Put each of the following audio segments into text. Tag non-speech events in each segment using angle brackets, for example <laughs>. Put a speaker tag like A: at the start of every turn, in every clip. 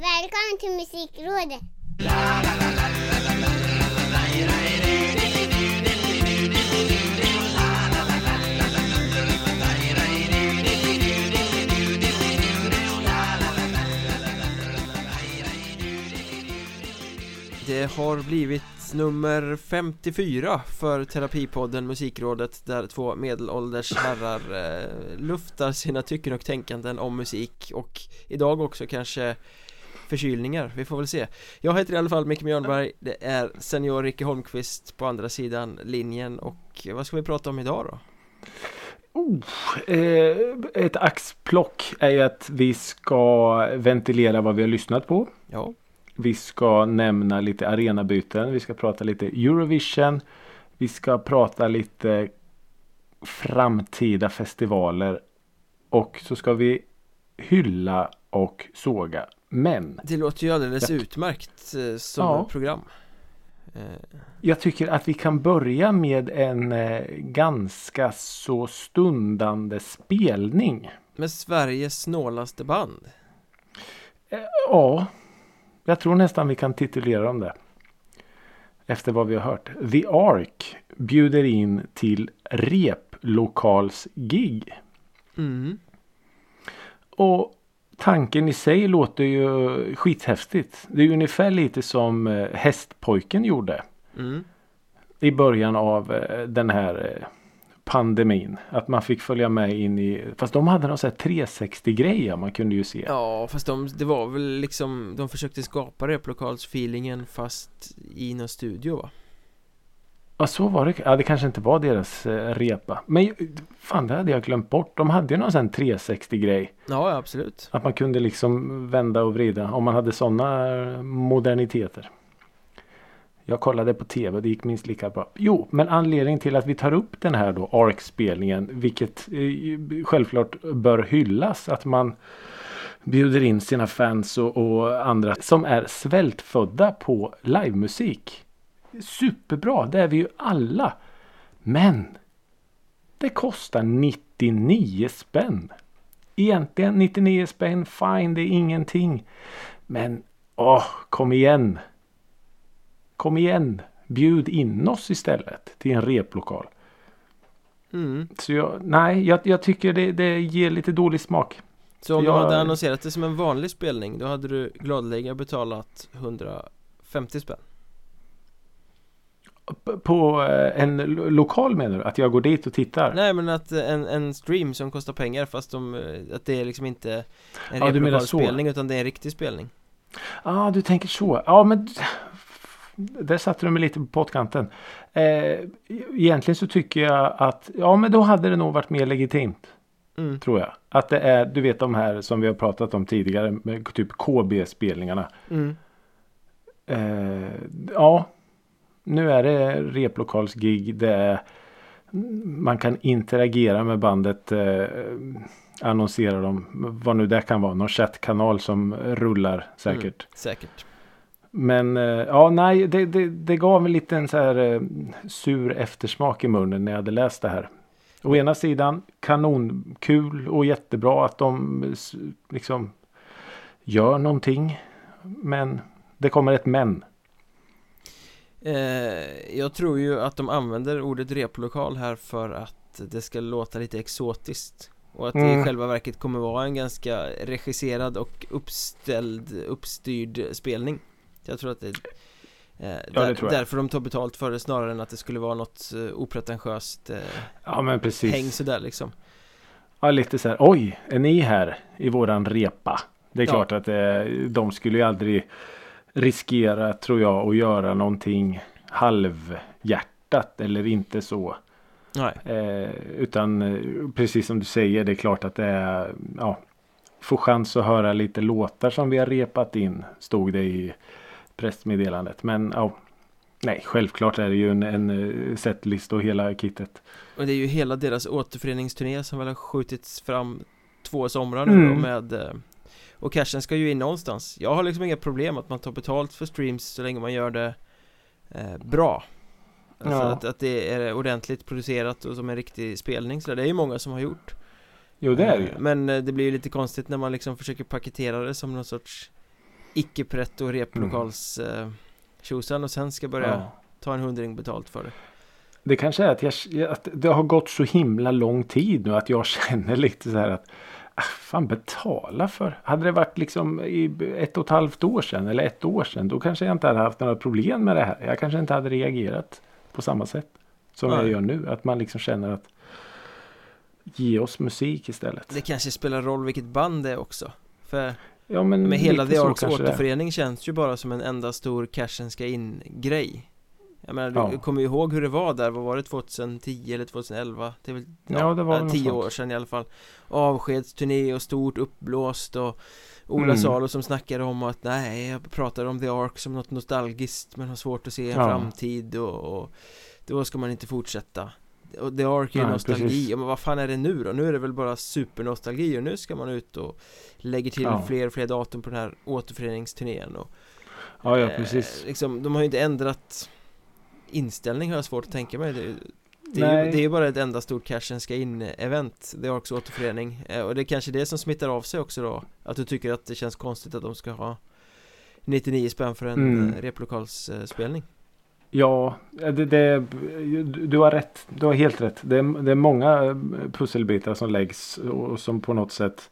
A: Välkommen till Musikrådet!
B: Det har blivit nummer 54 för Terapipodden Musikrådet där två medelålders herrar eh, luftar sina tycken och tänkanden om musik och idag också kanske förkylningar, vi får väl se Jag heter i alla fall Micke Mjörnberg, det är senior Ricky Holmqvist på andra sidan linjen och vad ska vi prata om idag då?
C: Oh, eh, ett axplock är ju att vi ska ventilera vad vi har lyssnat på.
B: Ja
C: Vi ska nämna lite arenabyten. Vi ska prata lite Eurovision. Vi ska prata lite framtida festivaler. Och så ska vi hylla och såga män.
B: Det låter ju alldeles
C: Ja.
B: utmärkt eh, som
C: Ja.
B: program eh,
C: Jag tycker att vi kan börja med en eh, ganska så stundande spelning.
B: Med Sveriges snålaste band
C: Ja, jag tror nästan vi kan titulera dem det. Efter vad vi har hört. The Ark bjuder in till replokalsgig.
B: mm.
C: Och tanken i sig låter ju skithäftigt. Det är ungefär lite som eh, Hästpojken gjorde.
B: Mm.
C: I början av eh, den här eh, pandemin. Att man fick följa med in i. Fast de hade någon sån här 360 grejer man kunde ju se.
B: Ja, fast de, det var väl liksom De försökte skapa replokalsfeelingen fast i någon studio va?
C: Ja så var det. Ja det kanske inte var deras eh, repa. Men fan det hade jag glömt bort. De hade ju någon sån här 360 grej.
B: Ja, ja, absolut
C: Att man kunde liksom vända och vrida. Om man hade sådana moderniteter. Jag kollade på tv. Det gick minst lika bra. Jo, men anledningen till att vi tar upp den här då ARK-spelningen. Vilket eh, självklart bör hyllas. Att man bjuder in sina fans och, och andra som är svältfödda på livemusik. Superbra, det är vi ju alla. Men det kostar 99 spänn. Egentligen 99 spänn, fine, det är ingenting. Men åh, kom igen. Kom igen. Bjud in oss istället till en replokal.
B: mm.
C: Så jag, nej, jag, jag tycker det, det ger lite dålig smak.
B: Så om
C: Jag-
B: du hade annonserat det som en vanlig spelning Då hade du gladeligen betalat 150 spänn
C: På eh, en lo- lokal menar du? Att jag går dit och tittar?
B: Nej men att eh, en, en stream som kostar pengar fast de, eh, att det är liksom inte en
C: Ja, så.
B: replokalspelning utan det är en riktig spelning
C: Ja, ah, du tänker så. Ja, men där satte du mig lite på pottkanten. Eh, egentligen så tycker jag att ja, men då hade det nog varit mer legitimt.
B: mm.
C: Tror jag. Att det är, du vet de här som vi har pratat om tidigare, med typ KB-spelningarna.
B: Mm.
C: Eh, ja, nu är det replokalsgig. Det är, man kan interagera med bandet. Eh, annonsera dem. Vad nu det kan vara. Någon chattkanal som rullar säkert.
B: Säkert
C: Men eh, ja, nej, det, det, det gav en liten så här eh, sur eftersmak i munnen när jag hade läst det här. Å ena sidan kanonkul och jättebra att de liksom gör någonting. Men det kommer ett men.
B: Eh, Jag tror ju att de använder ordet replokal här för att det ska låta lite exotiskt Och att det i
C: Mm.
B: själva verket kommer vara en ganska regisserad och uppställd, uppstyrd spelning Jag tror att det Eh,
C: Ja, det
B: där,
C: tror jag.
B: Därför de tar betalt för det snarare än att det skulle vara något eh, opretentiöst eh,
C: Ja, men precis.
B: häng sådär liksom
C: Ja, lite så här. Oj, är ni här i våran repa? Det är
B: Ja.
C: klart att eh, de skulle ju aldrig riskera, tror jag, att göra någonting halvhjärtat eller inte så. Eh, utan eh, precis som du säger, det är klart att det är, ja, få chans att höra lite låtar som vi har repat in, stod det i pressmeddelandet. Men ja, nej, självklart är det ju en, en eh, setlist och hela kittet.
B: och det är ju hela deras återföreningsturné som väl har skjutits fram två somrar nu
C: Mm.
B: då med eh, Och cashen ska ju in någonstans Jag har liksom inga problem att man tar betalt för streams så länge man gör det eh, bra Alltså
C: Ja.
B: att, att det är ordentligt producerat och som en riktig spelning så det är ju många som har gjort
C: Jo, det är det ju.
B: Eh, Men eh, det blir ju lite konstigt när man liksom försöker paketera det som någon sorts icke-pretto replokals eh, tjosan och sen ska börja
C: Ja.
B: ta en hundring betalt för det.
C: Det kanske är att, jag, att det har gått så himla lång tid nu att jag <laughs> känner lite så här att fan betala för. Hade det varit liksom i ett och ett halvt år sedan eller ett år sedan då kanske jag inte hade haft några problem med det här. Jag kanske inte hade reagerat på samma sätt som jag
B: Nej.
C: gör nu. Att man liksom känner att ge oss musik istället.
B: Det kanske spelar roll vilket band det är också. För
C: ja, men
B: med hela The Arks återförening känns ju bara som en enda stor cashen ska in-grej. Jag menar, du
C: Ja.
B: kommer ju ihåg hur det var där, vad var det, 2010 eller 2011? Det är väl,
C: Ja, det var
B: ja,
C: något
B: tio år sedan i alla fall Avskedsturné och stort uppblåst och Ola
C: Mm.
B: Salo som snackade om att nej, jag pratar om The Ark som något nostalgiskt men har svårt att se en
C: Ja.
B: framtid och, och då ska man inte fortsätta och The Ark är ju
C: Nej,
B: nostalgi,
C: precis.
B: ja, men vad fan är det nu då? Nu är det väl bara supernostalgi och nu ska man ut och lägger till
C: Ja.
B: fler och fler datum på den här återföreningsturnén och
C: Ja, ja
B: eh,
C: precis.
B: liksom, de har ju inte ändrat inställning har jag svårt att tänka mig det, det, är, ju, det är bara ett enda stort cashen ska in event Det är också återförening eh, och det är kanske det som smittar av sig också då Att du tycker att det känns konstigt att de ska ha 99 spänn för en
C: Mm.
B: mm. replokalsspelning
C: Ja, det, det, du, har rätt. Du har helt rätt. Det är, det är många pusselbitar som läggs och som på något sätt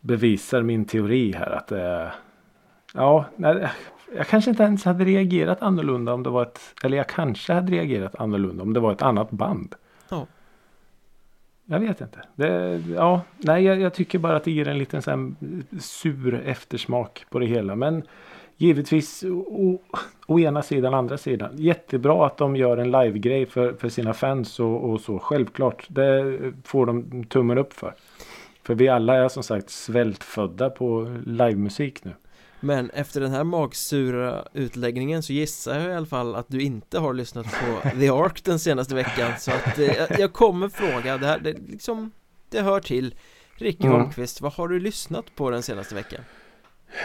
C: bevisar min teori här att det är Ja, nej, jag kanske inte ens hade reagerat annorlunda om det var ett Eller jag kanske hade reagerat annorlunda om det var ett annat band.
B: Ja.
C: Jag vet inte. Det, ja, nej, jag, jag tycker bara att det ger en liten sån här sur eftersmak på det hela. Men givetvis å, å ena sidan, andra sidan. Jättebra att de gör en live-grej för, för sina fans och, och så. Självklart. Det får de tummen upp för. För vi alla är som sagt svältfödda på livemusik nu.
B: Men efter den här magsura utläggningen så gissar jag i alla fall att du inte har lyssnat på <laughs> The Ark den senaste veckan Så att eh, jag- kommer fråga, det här, det liksom Det hör till Ricky
C: Mm.
B: Holmqvist, vad har du lyssnat på den senaste veckan?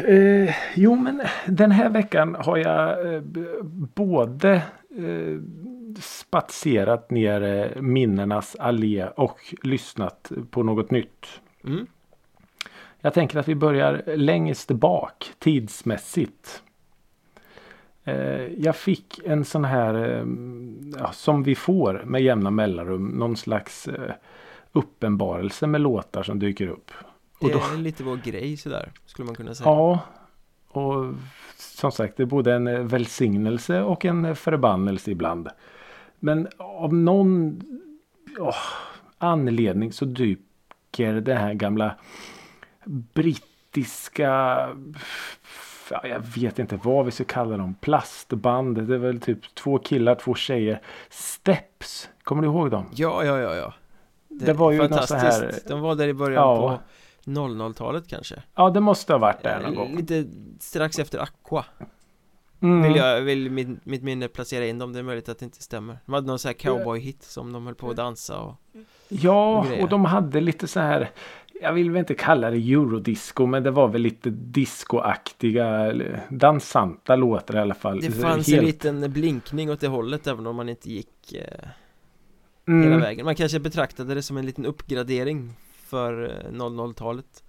C: Eh, jo men den här veckan har jag eh, både eh, spatserat ner eh, minnenas allé och lyssnat på något nytt.
B: Mm.
C: Jag tänker att vi börjar längst bak tidsmässigt. Eh, jag fick en sån här eh, ja, som vi får med jämna mellanrum. Någon slags eh, uppenbarelse med låtar som dyker upp.
B: Det
C: Och då-
B: är lite vår grej sådär, skulle man kunna säga
C: Ja. Och som sagt det är både en välsignelse och en förbannelse ibland. Men av någon åh, anledning så dyker det här gamla brittiska jag vet inte vad vi ska kalla dem. Plastband. Det är väl typ två killar, två tjejer. Steps. Kommer du ihåg dem?
B: Ja, ja, ja, ja
C: Det var ju någon så
B: fantastiskt.
C: här-
B: De var där i början
C: Ja.
B: på 00-talet kanske
C: Ja, det måste ha varit där någon
B: Eh,
C: gång.
B: Lite strax efter Aqua
C: Mm.
B: Vill jag, vill mitt, mitt minne placera in dem, det är möjligt att det inte stämmer De hade någon sån här cowboy-hit som de höll på att dansa och
C: Ja,
B: och
C: och de hade lite så här. Jag vill väl inte kalla det eurodisco men det var väl lite discoaktiga dansanta låtar i alla fall.
B: Det fanns
C: helt-
B: en liten blinkning åt det hållet även om man inte gick eh,
C: mm,
B: hela vägen Man kanske betraktade det som en liten uppgradering för eh, 00-talet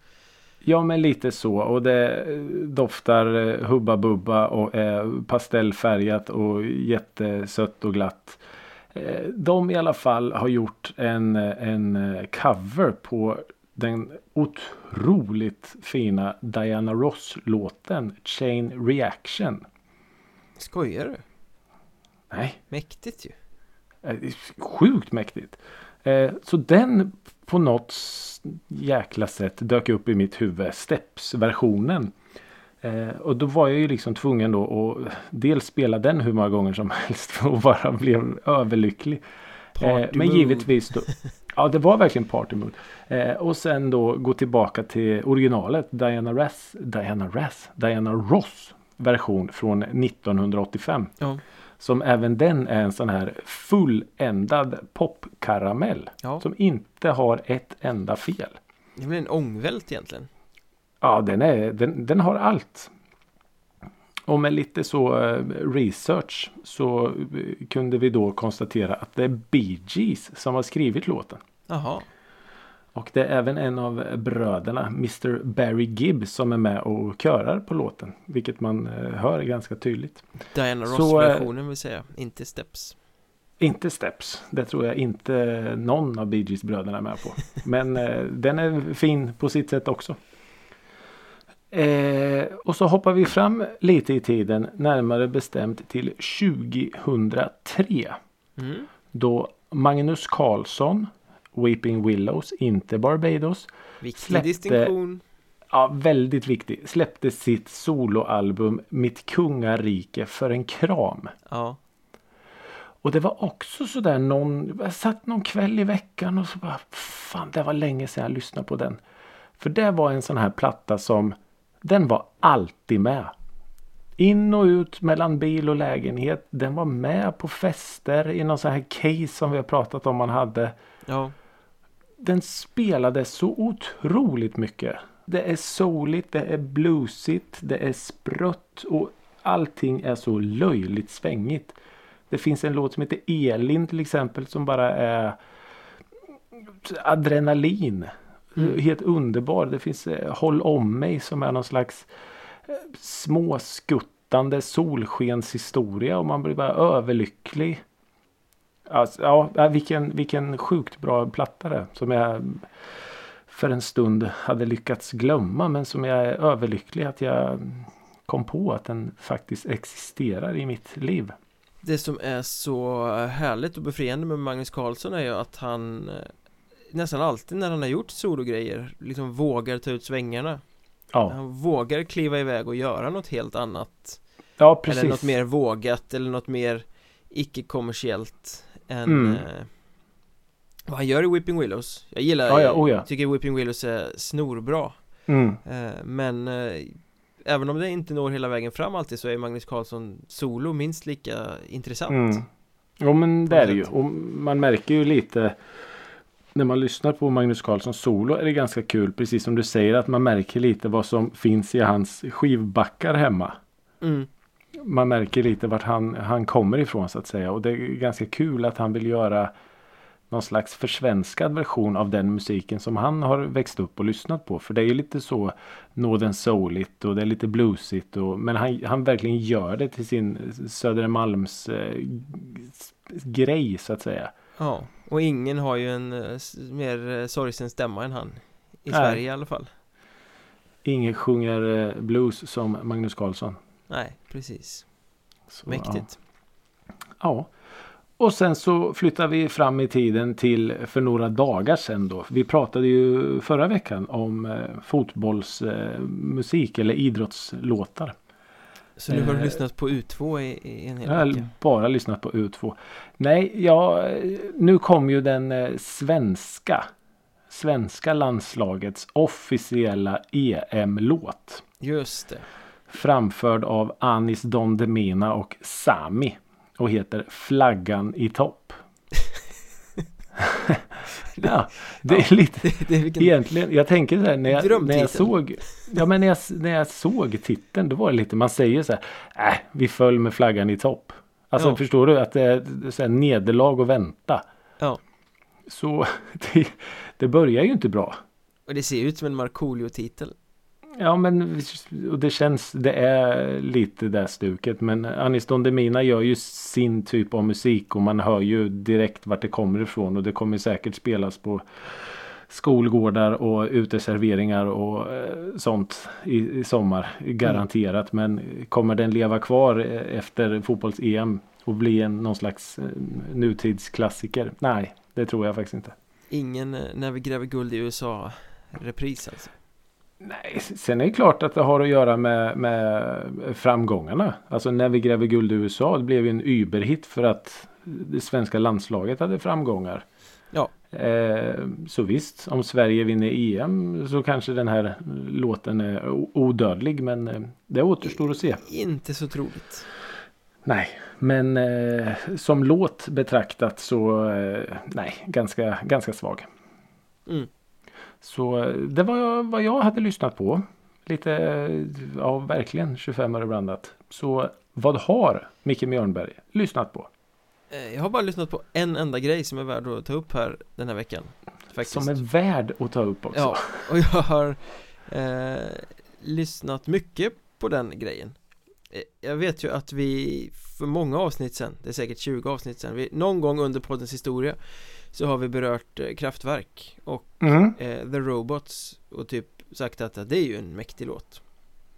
C: Ja men lite så och det eh, doftar eh, Hubba Bubba och är pastellfärgat och jättesött och glatt. Eh, De i alla fall har gjort en, eh, en eh, cover på den otroligt fina Diana Ross-låten Chain Reaction.
B: Skojar du?
C: Nej,
B: Mäktigt ju
C: Eh, Sjukt mäktigt. Eh, Så den på något jäkla sätt dök upp i mitt huvud. Steps-versionen. Eh, Och då var jag ju liksom tvungen då att dels spela den hur många gånger som <laughs> helst och bara blev överlycklig. Men givetvis då. <laughs> Ja det var verkligen party mood. Eh, Och sen då gå tillbaka till originalet. Diana Ross. Diana Ross. Diana Ross version från 1985.
B: Ja,
C: Som även den är en sån här fulländad popkaramell.
B: ja.
C: Som inte har ett enda fel.
B: det blir en ångvält egentligen
C: Ja, den, är, den, den har allt. Och med lite så eh, research så eh, kunde vi då konstatera att det är Bee Gees som har skrivit låten.
B: Jaha,
C: Och det är även en av bröderna, Mr Barry Gibb, som är med och körar på låten. Vilket man eh, hör ganska tydligt.
B: Diana Ross-versionen vill säga, inte Steps
C: Inte Steps. Det tror jag inte någon av Bee Gees bröderna är med på. <laughs> Men den är fin på sitt sätt också. Eh, och så hoppar vi fram lite i tiden. Närmare bestämt till 2003.
B: mm.
C: Då Magnus Carlsson, Weeping Willows, inte Barbados.
B: Viktig
C: Släppte-
B: distinktion
C: Ja, väldigt viktig. Släppte sitt soloalbum Mitt kungarike för en kram.
B: Ja,
C: Och det var också sådär någon, jag satt någon kväll i veckan och så bara Fan det var länge sedan jag lyssnade på den. För det var en sån här platta som Den var alltid med. In och ut mellan bil och lägenhet. Den var med på fester i någon sån här case som vi har pratat om man hade.
B: ja,
C: Den spelade så otroligt mycket. Det är souligt, det är bluesigt, det är sprött och allting är så löjligt svängigt. Det finns en låt som heter Elin till exempel som bara är adrenalin.
B: Mm.
C: Helt underbar. Det finns eh, Håll om mig som är någon slags eh, småskuttande solskenshistoria och man blir bara överlycklig. Alltså, ja, vilken, vilken sjukt bra platta det Som jag för en stund hade lyckats glömma men som jag är överlycklig att jag kom på att den faktiskt existerar i mitt liv.
B: Det som är så härligt och befriande med Magnus Carlsson är ju att han eh, Nästan alltid när han har gjort sologrejer liksom vågar ta ut svängarna
C: Ja,
B: Han vågar kliva iväg och göra något helt annat
C: ja precis.
B: Eller något mer vågat eller något mer icke-kommersiellt än
C: Mm.
B: eh, vad han gör i Whipping Willows Jag gillar,
C: Ja, ja, oh ja.
B: tycker Whipping Willows är snorbra
C: Mm.
B: eh, Men eh, även om det inte når hela vägen fram alltid så är Magnus Carlsson solo minst lika intressant
C: Mm. Jo men det är det ju. Och man märker ju lite när man lyssnar på Magnus Carlsson solo är det ganska kul. Precis som du säger att man märker lite vad som finns i hans skivbackar hemma.
B: mm.
C: Man märker lite vart han, han kommer ifrån så att säga. Och det är ganska kul att han vill göra någon slags försvenskad version av den musiken som han har växt upp och lyssnat på. För det är ju lite så Northern Souligt och det är lite bluesigt. Och, men han, han verkligen gör det till sin Södermalms eh, grej så att säga.
B: Ja, och ingen har ju en eh, mer eh, sorgsen stämma än han I
C: Nej.
B: Sverige i alla fall
C: Ingen sjunger eh, blues som Magnus Carlsson.
B: Nej, precis
C: Så,
B: Mäktigt
C: Ja. ja. Och sen så flyttar vi fram i tiden till för några dagar sedan då. Vi pratade ju förra veckan om fotbollsmusik musik eller idrottslåtar.
B: Så nu har du
C: Eh,
B: lyssnat på U2 i, i en hel
C: Jag har
B: vecka
C: bara lyssnat på U2. Nej, ja, nu kom ju den eh, svenska svenska landslagets officiella EM-låt.
B: Just det
C: Framförd av Anis Don Demina och Sami. Och heter Flaggan i topp. <laughs> <laughs> ja, det är lite
B: Det, det är vilken
C: egentligen. Jag tänker så här när jag, när jag såg. Ja men när jag, när jag såg titeln då var det lite. Man säger så här. Äh, vi föll med flaggan i topp. Alltså
B: Ja.
C: förstår du att det är så här, nederlag och vänta.
B: Ja,
C: Så <laughs> det, det börjar ju inte bra.
B: och det ser ut som en Markoolio-titel
C: Ja men och det känns, det är lite det stuket. Men Anis Don Demina gör ju sin typ av musik och man hör ju direkt vart det kommer ifrån. Och det kommer säkert spelas på skolgårdar och uteserveringar och eh, sånt i, i sommar. Garanterat. Men kommer den leva kvar eh, efter fotbolls-EM och bli en någon slags eh, nutidsklassiker? Nej, det tror jag faktiskt inte.
B: Ingen När vi gräver guld i USA repris alltså
C: Nej, sen är det klart att det har att göra med, med framgångarna. Alltså när vi gräver guld i USA det blev ju en überhit för att det svenska landslaget hade framgångar.
B: Ja.
C: Eh, så visst, om Sverige vinner EM så kanske den här låten är odödlig men eh, det återstår att se.
B: Inte så troligt
C: Nej, men eh, som låt betraktat så eh, nej, ganska, ganska svag.
B: mm.
C: Så eh, det var vad jag hade lyssnat på. Lite, eh, ja verkligen 25 öre blandat. Så vad har Micke Mjörnberg lyssnat på?
B: Eh, Jag har bara lyssnat på en enda grej som är värd att ta upp här den här veckan faktiskt.
C: Som är värd att ta upp också.
B: Ja, och jag har eh, lyssnat mycket på den grejen Jag vet ju att vi för många avsnitt sen, det är säkert 20 avsnitt sen, vi, någon gång under poddens historia så har vi berört eh, Kraftwerk och
C: Mm.
B: eh, The Robots och typ sagt att det är ju en mäktig låt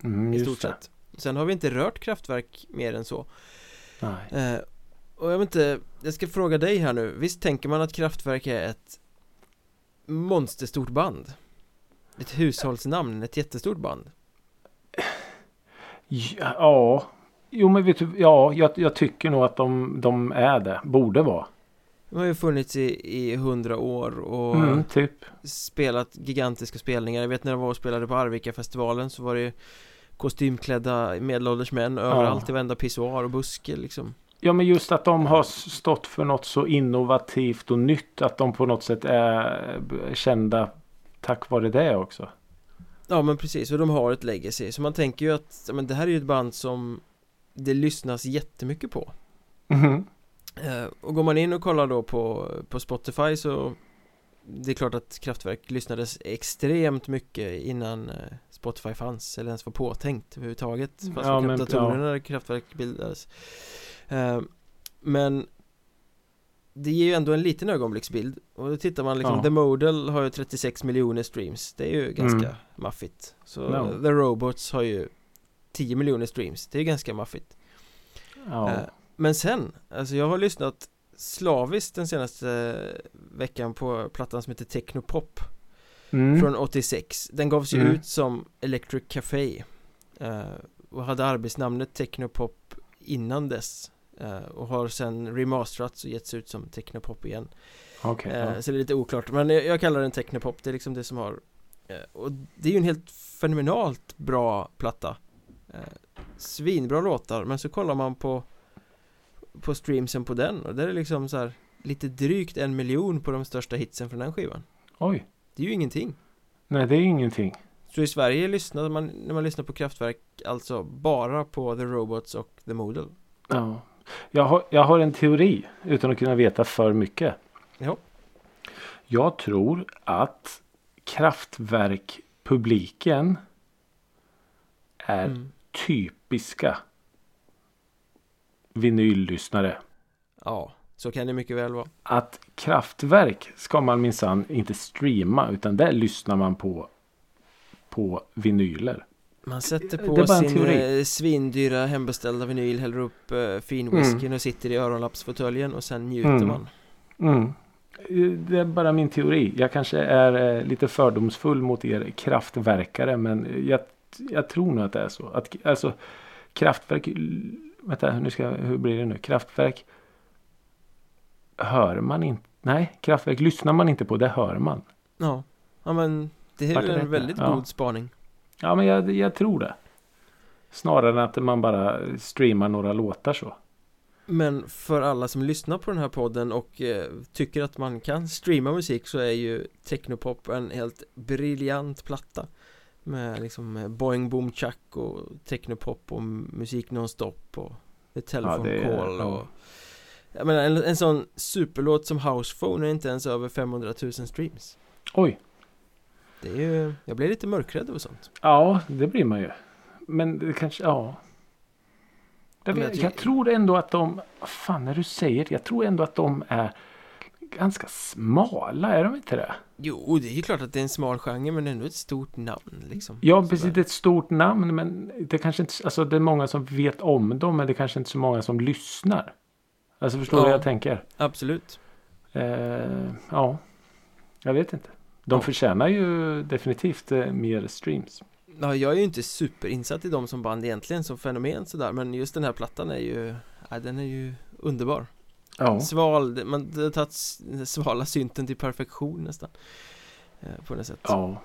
C: Mm,
B: i stort sett Sen har vi inte rört Kraftwerk mer än så eh, Och jag vet inte, jag ska fråga dig här nu Visst tänker man att Kraftwerk är ett monsterstort band? Ett hushållsnamn, ett jättestort band
C: Ja, ja. Jo men vet du, ja jag, jag tycker nog att de, de är det. Borde vara.
B: De har ju funnits i, hundra år och
C: Mm, typ.
B: spelat gigantiska spelningar Jag vet när jag var och spelade på Arvika-festivalen så var det kostymklädda medelålders män överallt i varenda pissoar och buske liksom
C: Ja men just att de har stått för något så innovativt och nytt. Att de på något sätt är kända tack vare det också.
B: Ja men precis, och de har ett legacy Så man tänker ju att, ja, men det här är ju ett band som Det lyssnas jättemycket på
C: Mhm.
B: Eh, Och går man in och kollar då på, på Spotify så Det är klart att Kraftwerk lyssnades extremt mycket innan eh, Spotify fanns eller ens var påtänkt överhuvudtaget Fast
C: Ja,
B: ja,
C: men- ja.
B: när Kraftwerk bildades eh, Men det ger ju ändå en liten ögonblicksbild Och då tittar man liksom,
C: Ja.
B: The Model har ju 36 miljoner streams Det är ju ganska
C: Mm.
B: maffigt Så
C: Ja.
B: The Robots har ju 10 miljoner streams Det är ganska maffigt
C: Ja.
B: Eh, Men sen, alltså jag har lyssnat slaviskt den senaste veckan på plattan som heter Technopop
C: Mm.
B: från 86 Den gavs ju
C: Mm.
B: ut som Electric Café eh, och hade arbetsnamnet Technopop innan dess eh, och har sen remasterats och getts ut som Technopop igen eh,
C: ja.
B: Så det är lite oklart, men jag, kallar den Technopop, det är liksom det som har eh, Och det är ju en helt fenomenalt bra platta eh, Svinbra låtar, men så kollar man på På streamsen på den och där är liksom så här Lite drygt en miljon på de största hitsen från den skivan
C: Oj.
B: Det är ju ingenting
C: Nej det är ingenting.
B: Så i Sverige lyssnar man, när man lyssnar på Kraftwerk Alltså bara på The Robots och The Model
C: Ja. Jag, har, jag har en teori utan att kunna veta för mycket.
B: Ja.
C: Jag tror att kraftverk-publiken är
B: mm.
C: typiska vinyllyssnare.
B: Ja, så kan det mycket väl vara
C: Att kraftverk ska man minsann inte streama utan där lyssnar man på på vinyler.
B: Man sätter på sin
C: teori.
B: eh, svindyra hembeställda vinyl, häller upp eh, fin whiskyn och sitter i öronlappsfåtöljen och sen njuter
C: Mm.
B: man
C: Mm. Det är bara min teori. Jag kanske är eh, lite fördomsfull mot er kraftverkare men jag, jag tror nog att det är så. Att, alltså kraftverk. Vänta, nu ska hur blir det nu? Kraftverk. Hör man inte? Nej, kraftverk lyssnar man inte på. Det hör man.
B: Ja, ja men det är en väldigt
C: Ja.
B: god spaning
C: Ja, men jag, jag tror det. Snarare än att man bara streamar några låtar så.
B: Men för alla som lyssnar på den här podden och eh, tycker att man kan streama musik så är ju Technopop en helt briljant platta Med liksom eh, Boing Boom Chuck och Technopop och musik nonstop och The Telephone
C: är-
B: Call
C: ja.
B: och Jag menar en, en sån superlåt som House Phone är inte ens över 500 000 streams
C: Oj.
B: Det är ju, jag blir lite mörkrädd över sånt
C: Ja, det blir man ju. Men det kanske, ja. Jag,
B: jag
C: vet,
B: tycker-
C: jag tror ändå att de, fan när du säger det, jag tror ändå att de är ganska smala, är de inte det?
B: Jo, det är ju klart att det är en smal genre men ändå ett stort namn liksom
C: Ja,
B: Sådär.
C: precis, det är ett stort namn men det kanske inte, alltså det är många som vet om dem men det är kanske inte så många som lyssnar. Alltså förstår du
B: Ja.
C: vad jag tänker?
B: Absolut
C: Eh, ja, jag vet inte. De
B: Ja.
C: förtjänar ju definitivt eh, mer streams.
B: Ja, jag är ju inte superinsatt i dem som band egentligen som fenomen sådär Men just den här plattan är ju ja, Den är ju underbar
C: Ja.
B: Sval, det- man det har tagit svala synten till perfektion nästan eh, På något sätt
C: Ja.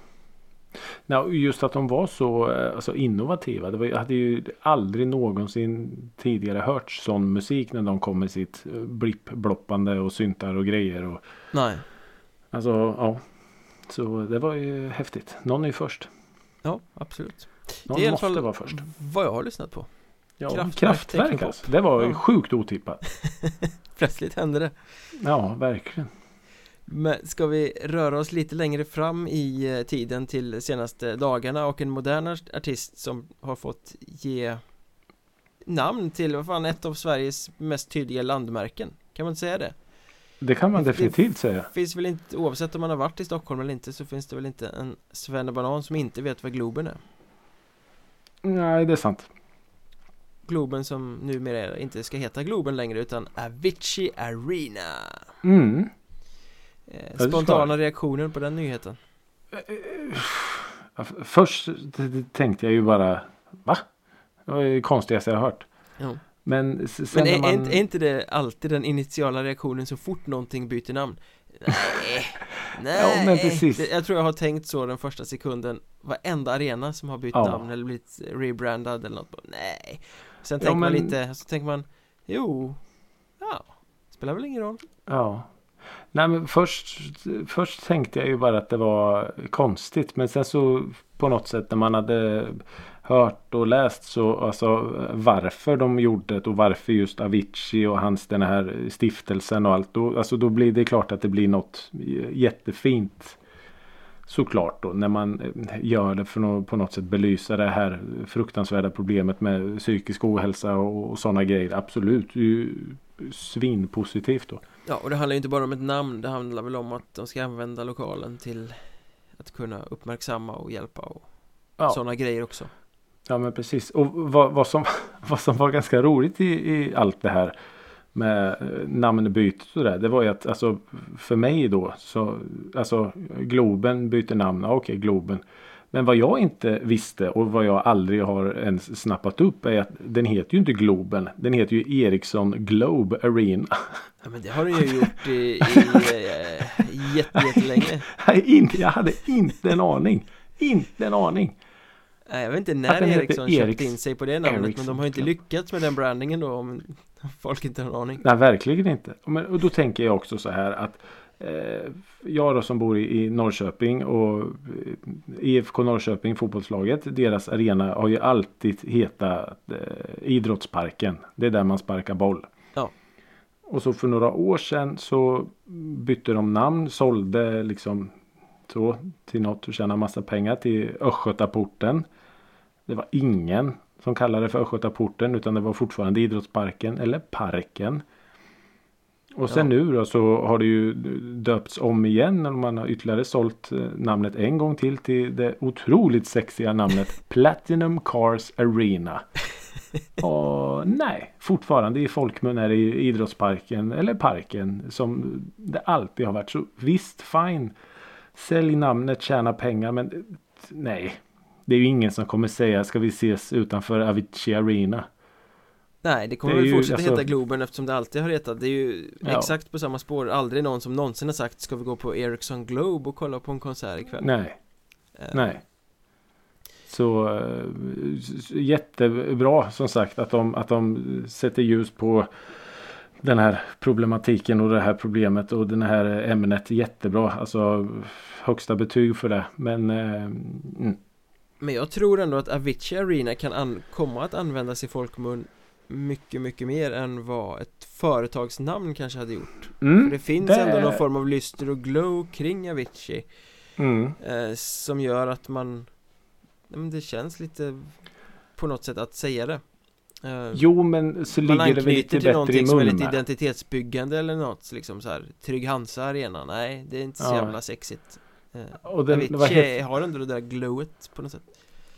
C: Och just att de var så eh, alltså, innovativa. Det var, jag hade ju aldrig någonsin tidigare hört sån musik när de kom med sitt eh, blipp-bloppande och syntar och grejer. Och,
B: Nej,
C: alltså, ja. Så det var ju häftigt. Någon är ju först.
B: ja absolut
C: Någon
B: Det är
C: måste vara först.
B: vad jag har lyssnat på
C: Ja, kraftverk,
B: Technopop.
C: alltså. Det var
B: Ja.
C: sjukt otippat. <laughs>
B: Plötsligt hände det
C: Ja, verkligen.
B: Men ska vi röra oss lite längre fram i eh, tiden till senaste dagarna och en modern art- artist som har fått ge namn till, vad fan, ett av Sveriges mest tydliga landmärken Kan man inte säga det?
C: Det kan man
B: Det-
C: definitivt säga.
B: Finns väl inte, oavsett om man har varit i Stockholm eller inte så finns det väl inte en svennebanan som inte vet vad Globen är
C: Nej, det är sant.
B: Globen som numera inte ska heta Globen längre utan Avicii Arena
C: Mm.
B: eh, Spontana reaktioner på den nyheten
C: Ja, f- Först tänkte jag ju bara Va? Det var det konstigaste jag har hört.
B: ja.
C: Men sen
B: Men är,
C: man...
B: är, inte, är inte det alltid den initiala reaktionen så fort någonting byter namn? Nej, nej <laughs>
C: Ja, men precis.
B: Jag tror jag har tänkt så den första sekunden Varenda arena som har bytt
C: Ja.
B: namn eller blivit rebrandad eller något Nej Sen
C: Ja,
B: tänker man
C: men-
B: lite, så tänker man Jo Ja Spelar väl ingen roll
C: Ja. Nej men först, först tänkte jag ju bara att det var konstigt. Men sen så på något sätt när man hade hört och läst så alltså varför de gjorde det och varför just Avicii och hans den här stiftelsen och allt. Då, alltså då blir det klart att det blir något jättefint. Såklart då när man eh, gör det för att på något sätt belysa det här fruktansvärda problemet med psykisk ohälsa och, och sådana grejer. Absolut, det är ju svinpositivt då.
B: Ja och det handlar ju inte bara om ett namn Det handlar väl om att de ska använda lokalen till Att kunna uppmärksamma och hjälpa och
C: Ja.
B: sådana grejer också
C: Ja men precis. Och vad, vad, som, <laughs> vad som var ganska roligt i, i allt det här med eh, namnbytet och det. Det var ju att alltså för mig då så alltså Globen byter namn. Okej Globen. Men vad jag inte visste och vad jag aldrig har ens snappat upp är att den heter ju inte Globen. Den heter ju Ericsson Globe Arena.
B: Ja men det har den ju <laughs> gjort i, i äh, jätte, jättelänge <laughs>
C: jag hade inte en aning. Inte en aning.
B: Jag vet inte när Ericsson köpte in sig på det namnet Men
C: Ericsson,
B: de har inte lyckats med den brandingen då om <laughs> folk inte har en aning
C: Nej, verkligen inte. Men, och då tänker jag också så här att eh, jag då som bor i, Norrköping och eh, IFK Norrköping fotbollslaget. Deras arena har ju alltid hetat eh, Idrottsparken. Det är där man sparkar boll.
B: Ja.
C: Och så för några år sedan så bytte de namn, sålde liksom så till något och tjäna massa pengar till Östgötaporten. Det var ingen som kallade det för Östgötaporten utan det var fortfarande Idrottsparken eller Parken. Och sen
B: Ja.
C: nu då så har det ju döpts om igen och man har ytterligare sålt eh, namnet en gång till till det otroligt sexiga namnet <laughs> Platinum Cars Arena. <laughs> Och nej, fortfarande i folkmun är det idrottsparken eller parken som det alltid har varit. Så visst, fine. Sälj namnet, tjäna pengar men eh, nej. Det är ju ingen som kommer säga ska vi ses utanför Avicii Arena.
B: Nej, det kommer
C: Det
B: väl
C: ju,
B: fortsätta
C: alltså-
B: heta Globen eftersom det alltid har hetat Det är ju
C: Ja.
B: exakt på samma spår Aldrig någon som någonsin har sagt Ska vi gå på Ericsson Globe och kolla på en konsert ikväll?
C: Nej,
B: Eh,
C: nej. Så eh, jättebra som sagt att de, att de sätter ljus på den här problematiken och det här problemet och det här ämnet. Jättebra. Alltså högsta betyg för det. Men eh, mm,
B: Men jag tror ändå att Avicii Arena kan an- komma att användas i folkmun Mycket, mycket mer än vad ett företagsnamn kanske hade gjort.
C: Mm,
B: För det finns
C: det-
B: ändå någon form av lyster och glow kring Avicii
C: mm,
B: eh, Som gör att man men Det känns lite På något sätt att säga det. Eh,
C: Jo men så
B: Man
C: ligger det väl lite
B: till
C: bättre i
B: någonting som är lite identitetsbyggande eller något liksom så här Trygg Hansa Arena, nej det är inte så
C: Ja.
B: jävla sexigt. Eh,
C: Och den,
B: Avicii har ändå det där glowet på något sätt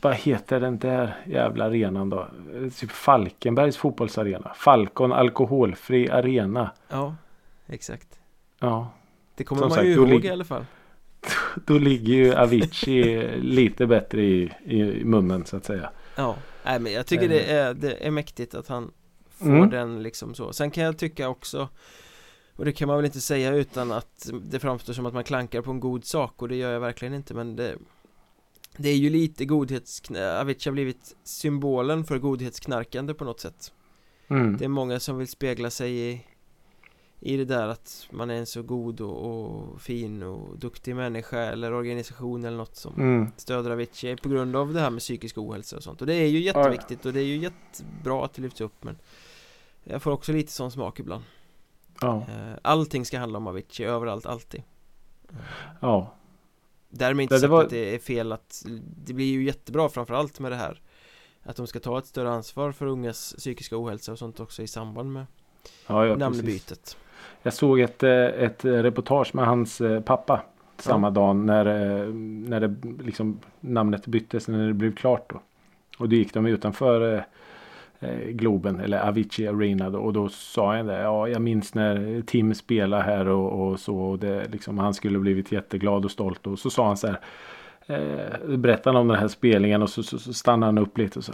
C: vad heter den där jävla arenan då? Eh, Typ Falkenbergs fotbollsarena. Falcon alkoholfri arena.
B: Ja, exakt
C: Ja,
B: Det kommer
C: Som
B: man
C: sagt,
B: ju ihåg i alla fall <laughs>
C: då ligger ju Avicii lite bättre i, i munnen så att säga.
B: Ja, nej men jag tycker det är, det är mäktigt att han får
C: Mm.
B: den liksom så Sen kan jag tycka också Och det kan man väl inte säga utan att det framstår som att man klankar på en god sak och det gör jag verkligen inte men det Det är ju lite godhetsknä... Avicii har blivit symbolen för godhetsknarkande på något sätt
C: Mm.
B: Det är många som vill spegla sig i I det där att man är en så god och, och fin och duktig människa eller organisation eller något som
C: Mm.
B: stöder Avicii på grund av det här med psykisk ohälsa och sånt och det är ju jätteviktigt och det är ju jättebra att det lyfts upp men Jag får också lite sån smak ibland
C: Ja.
B: Eh, Allting ska handla om Avicii överallt, alltid
C: Ja,
B: Därmed inte
C: Det- det
B: sagt
C: var-
B: att det är fel att Det blir ju jättebra framförallt med det här Att de ska ta ett större ansvar för ungas psykiska ohälsa och sånt också i samband med
C: ja, ja precis.
B: namnbytet
C: Jag såg ett, eh, ett reportage med hans eh, pappa samma dag när, eh, när det liksom namnet byttes, när det blev klart då. Och då gick de utanför eh, eh, Globen eller Avicii Arena då, och då sa han det. Ja, jag minns när Tim spelade här och, och så. Och det, liksom, han skulle blivit jätteglad och stolt. Och så sa han så här. Eh, berättade om den här spelningen och så, så, så stannade han upp lite och sa.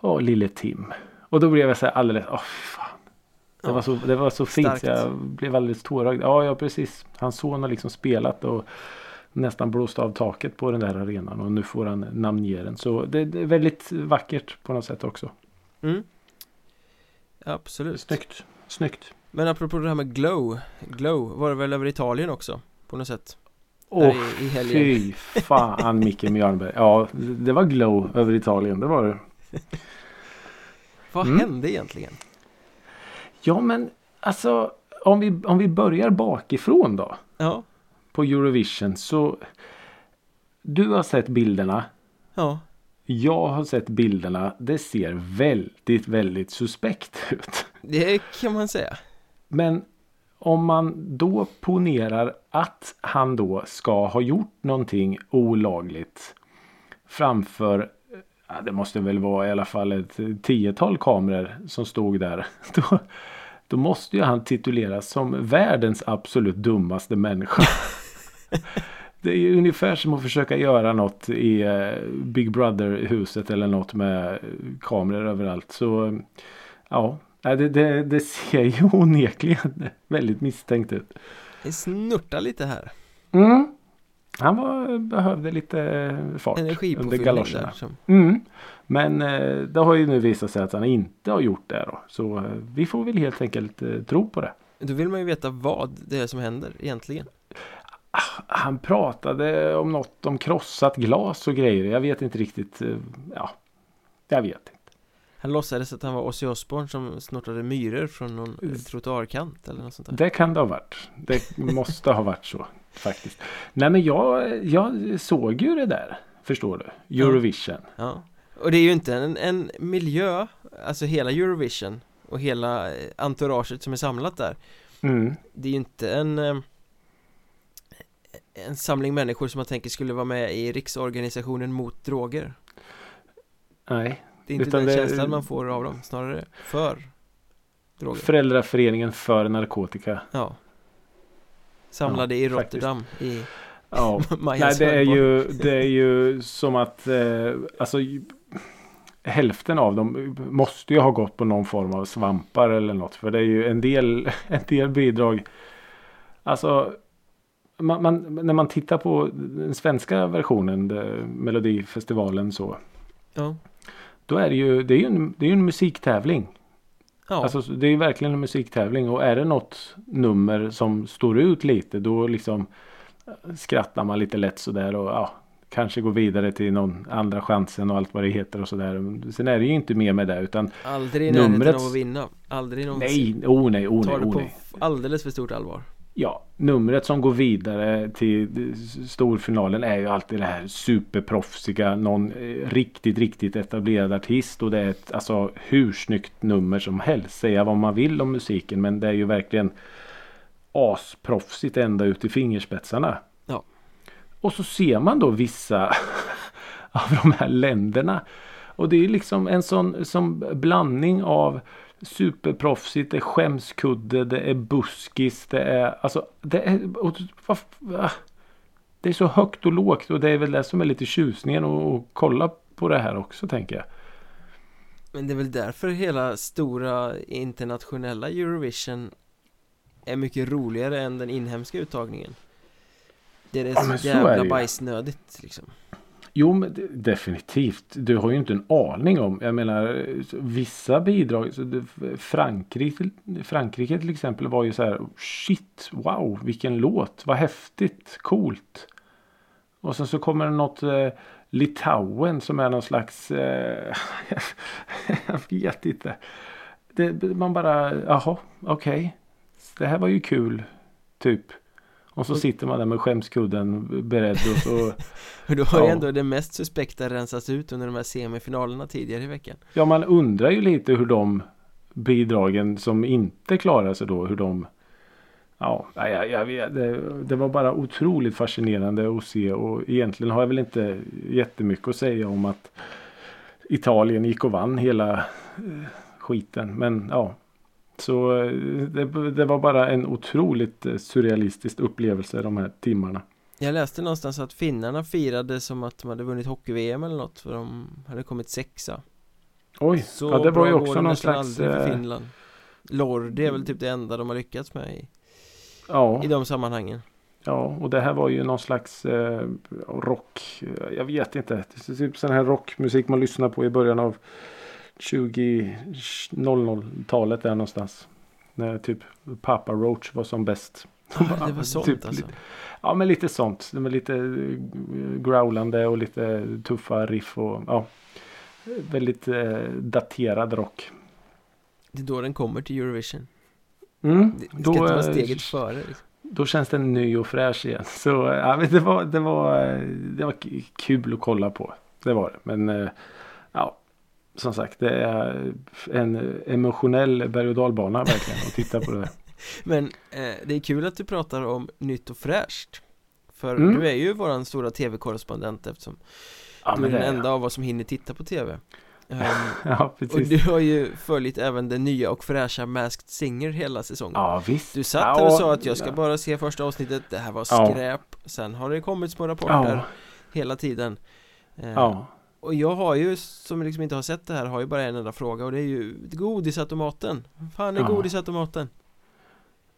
C: Åh, lille Tim. Och då blev jag så här alldeles. Åh, fan. Det,
B: Ja.
C: var så, det var så fint.
B: Starkt.
C: Så jag blev alldeles tårögd. Ja, ja, precis. Hans son har liksom spelat och nästan blåst av taket på den där arenan. Och nu får han namnge den. Så det, det är väldigt vackert på något sätt också.
B: Mm. Absolut
C: Snyggt. Snyggt.
B: Men apropå det här med glow Glow var det väl över Italien också På något sätt
C: Åh,
B: Där i, i helgen
C: fy fan Micke Mjörnberg. Ja, det var glow över Italien. Det var det.
B: Vad
C: Mm.
B: hände egentligen?
C: Ja, men alltså om vi, om vi börjar bakifrån då.
B: Ja
C: På Eurovision så. Du har sett bilderna.
B: Ja
C: Jag har sett bilderna. Det ser väldigt, väldigt suspekt <laughs> ut.
B: Det kan man säga
C: Men om man då ponerar att han då ska ha gjort någonting olagligt framför det måste väl vara i alla fall ett tiotal kameror som stod där. <laughs> Då, då måste ju han tituleras som världens absolut dummaste människa. <laughs> Det är ungefär som att försöka göra något i eh, Big Brother-huset eller något med kameror överallt. Så ja, nej, det, det, det ser ju <laughs> onekligen väldigt misstänkt ut.
B: Det snurtar lite här
C: Mm. Han var, behövde lite fart under galoscherna.
B: där som,
C: Mm. Men eh, det har ju nu visat sig att han inte har gjort det då. Så eh, vi får väl helt enkelt eh, tro på det.
B: Då vill man ju veta vad det är som händer egentligen
C: Han pratade om något om krossat glas och grejer. Jag vet inte riktigt. eh, Ja, jag vet inte.
B: Han låtsades att han var Ozzy Osbourne som snortade myror från någon
C: Mm.
B: trottoarkant eller något sånt där
C: Det kan det ha varit. Det måste ha varit så faktiskt. Nej men jag, jag såg ju det där. Förstår du? Eurovision.
B: Ja Och det är ju inte en, en miljö Alltså hela Eurovision Och hela eh, entouraget som är samlat där
C: Mm.
B: Det är ju inte en eh, En samling människor som man tänker skulle vara med i riksorganisationen mot droger
C: Nej.
B: Det är inte den
C: det-
B: känslan man får av dem Snarare för droger
C: Föräldraföreningen för narkotika.
B: Ja Samlade
C: Ja,
B: i
C: faktiskt.
B: Rotterdam i
C: Ja. <laughs> Nej det är ju, det är ju som att eh, alltså Hälften av dem måste ju ha gått på någon form av svampar eller något. För det är ju en del, <laughs> en del bidrag. Alltså man, man, när man tittar på den svenska versionen, det, Melodifestivalen så.
B: Ja,
C: Då är det ju, det är ju en, det är en musiktävling.
B: ja.
C: Alltså det är ju verkligen en musiktävling och är det något nummer som står ut lite då liksom eh, skrattar man lite lätt sådär och ja, kanske går vidare till någon andra chansen och allt vad det heter och sådär. Sen är det ju inte mer med det utan
B: aldrig i
C: numret-
B: av att vinna Aldrig någonsin
C: nej, oh nej, oh
B: Tar
C: nej,
B: det
C: oh
B: på
C: nej.
B: f- alldeles för stort allvar
C: Ja, numret som går vidare till storfinalen är ju alltid det här superproffsiga. Någon eh, riktigt, riktigt etablerad artist. Och det är ett alltså hur snyggt nummer som helst. Säga vad man vill om musiken. Men det är ju verkligen asproffsigt ända ut i fingerspetsarna.
B: Ja.
C: Och så ser man då vissa <laughs> av de här länderna. Och det är liksom en sån som blandning av superproffsigt, det är skämskudde, det är buskis, det är alltså det är, och, va? det är så högt och lågt och det är väl det som är lite tjusningen och, och kolla på det här också tänker jag.
B: Men det är väl därför hela stora internationella Eurovision Är mycket roligare än den inhemska uttagningen Det är det
C: Ja,
B: så
C: så är
B: jävla
C: det ju.
B: bajsnödigt liksom
C: Jo men definitivt. Du har ju inte en aning om. Jag menar vissa bidrag. Så det, Frankrike, Frankrike till exempel var ju så här. Shit, wow, vilken låt. Vad häftigt, coolt. Och sen så kommer det något eh, Litauen som är någon slags. Eh, <laughs> jag vet inte. Det, man bara, jaha, okej. Det här var ju kul. Typ. Och så sitter man där med skämskudden beredd och så <laughs>
B: Och då har ju
C: Ja.
B: ändå det mest suspekta rensats ut under de här semifinalerna tidigare i veckan
C: Ja man undrar ju lite hur de bidragen som inte klarar sig då hur de Ja, jag, jag vet, det, det var bara otroligt fascinerande att se och egentligen har jag väl inte jättemycket att säga om att Italien gick och vann hela eh, skiten. Men ja, så eh, det, det var bara en otroligt eh, surrealistisk upplevelse de här timmarna.
B: Jag läste någonstans att finnarna firade som att de hade vunnit hockey-VM eller något för de hade kommit sexa
C: Oj,
B: Så
C: ja, det var ju också någon slags...
B: för
C: eh,
B: Finland Lordi är väl typ det enda de har lyckats med i,
C: Ja,
B: i de sammanhangen
C: Ja, och det här var ju någon slags eh, rock. Jag vet inte. Det är typ sån här rockmusik man lyssnar på i början av 2000-talet där någonstans. När typ Papa Roach var som bäst.
B: ah, Det var <laughs> sånt
C: Typ
B: alltså
C: lite- Ja, men lite sånt. Det var lite eh, growlande och lite tuffa riff och ja. Väldigt eh, daterad rock.
B: Det är då den kommer till Eurovision
C: Mm,
B: Det det ska inte vara
C: eh,
B: steget före liksom.
C: Då känns den ny och fräsch igen. <laughs> Så ja, men det, var, det, var, eh, det var kul att kolla på. Det var det. Men eh, ja, som sagt det är en emotionell berg och dalbana verkligen att titta på det där. <laughs>
B: Men eh, det är kul att du pratar om nytt och fräscht För
C: Mm.
B: du är ju våran stora tv-korrespondent eftersom
C: Ja,
B: du är den enda av oss som hinner titta på tv <laughs> Ehm,
C: ja
B: Och
C: precis.
B: du har ju följt även den nya och fräscha Masked Singer hela säsongen
C: Ja visst.
B: Du satt här och sa att jag ska bara se första avsnittet, det här var skräp Sen har det kommit små rapporter hela tiden Eh,
C: ja.
B: Och jag har ju, som liksom inte har sett det här, har ju bara en enda fråga och det är ju godisautomaten Fan är
C: Ja.
B: godisautomaten?